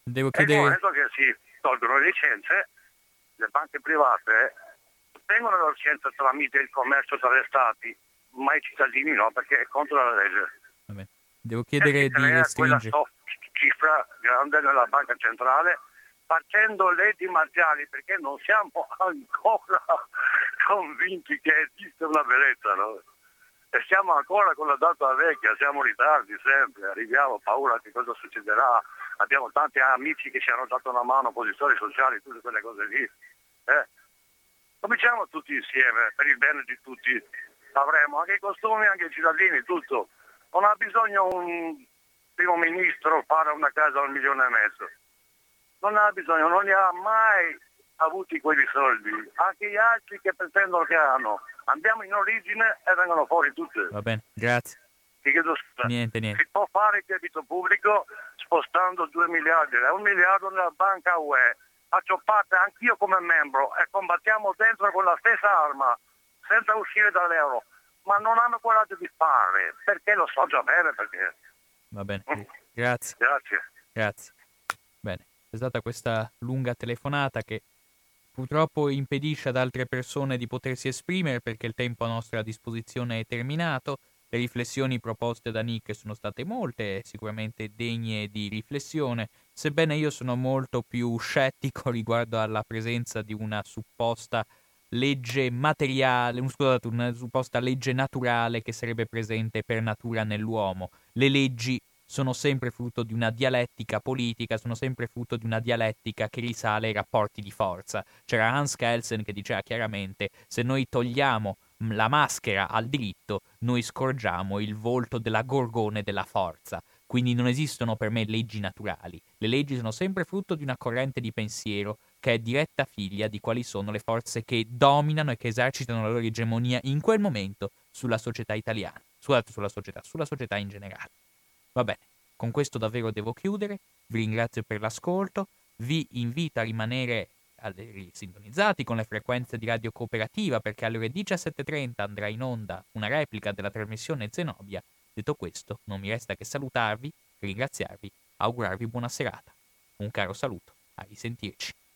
Devo chiedere... è il momento che si tolgono le licenze, le banche private ottengono la licenza tramite il commercio tra le stati ma i cittadini no, perché è contro la legge. Vabbè. Devo chiedere di restringere... quella cifra grande nella banca centrale facendo leggi marziali perché non siamo ancora convinti che esiste una bellezza, no? E siamo ancora con la data vecchia, siamo in ritardi sempre, arriviamo, paura che cosa succederà, abbiamo tanti amici che ci hanno dato una mano, posizioni sociali, tutte quelle cose lì. Eh? Cominciamo tutti insieme, per il bene di tutti, avremo anche i costumi, anche i cittadini, tutto. Non ha bisogno un primo ministro fare una casa a un milione e mezzo. Non ha bisogno, non ne ha mai avuti quei soldi. Anche gli altri che pretendono che hanno. Andiamo in origine e vengono fuori tutte. Va bene, grazie. Ti chiedo scusa. Niente, niente. Si può fare il debito pubblico spostando 2 miliardi, è un miliardo nella banca UE. Faccio parte anch'io come membro e combattiamo dentro con la stessa arma senza uscire dall'euro, ma non hanno coraggio di fare, perché lo so già bene perché. Va bene, mm. grazie. Grazie. Grazie. Bene, è stata questa lunga telefonata che purtroppo impedisce ad altre persone di potersi esprimere perché il tempo a nostra disposizione è terminato. Le riflessioni proposte da Nick sono state molte sicuramente degne di riflessione, sebbene io sono molto più scettico riguardo alla presenza di una supposta legge materiale, scusate, una supposta legge naturale che sarebbe presente per natura nell'uomo. Le leggi sono sempre frutto di una dialettica politica, sono sempre frutto di una dialettica che risale ai rapporti di forza. C'era Hans Kelsen che diceva chiaramente se noi togliamo la maschera al diritto, noi scorgiamo il volto della gorgone della forza. Quindi non esistono per me leggi naturali. Le leggi sono sempre frutto di una corrente di pensiero che è diretta figlia di quali sono le forze che dominano e che esercitano la loro egemonia in quel momento sulla società italiana, sulla, sulla società, sulla società in generale. Va bene, con questo davvero devo chiudere, vi ringrazio per l'ascolto, vi invito a rimanere sintonizzati con le frequenze di radio cooperativa perché alle ore 17.30 andrà in onda una replica della trasmissione Zenobia. Detto questo, non mi resta che salutarvi, ringraziarvi, augurarvi buona serata. Un caro saluto, a risentirci.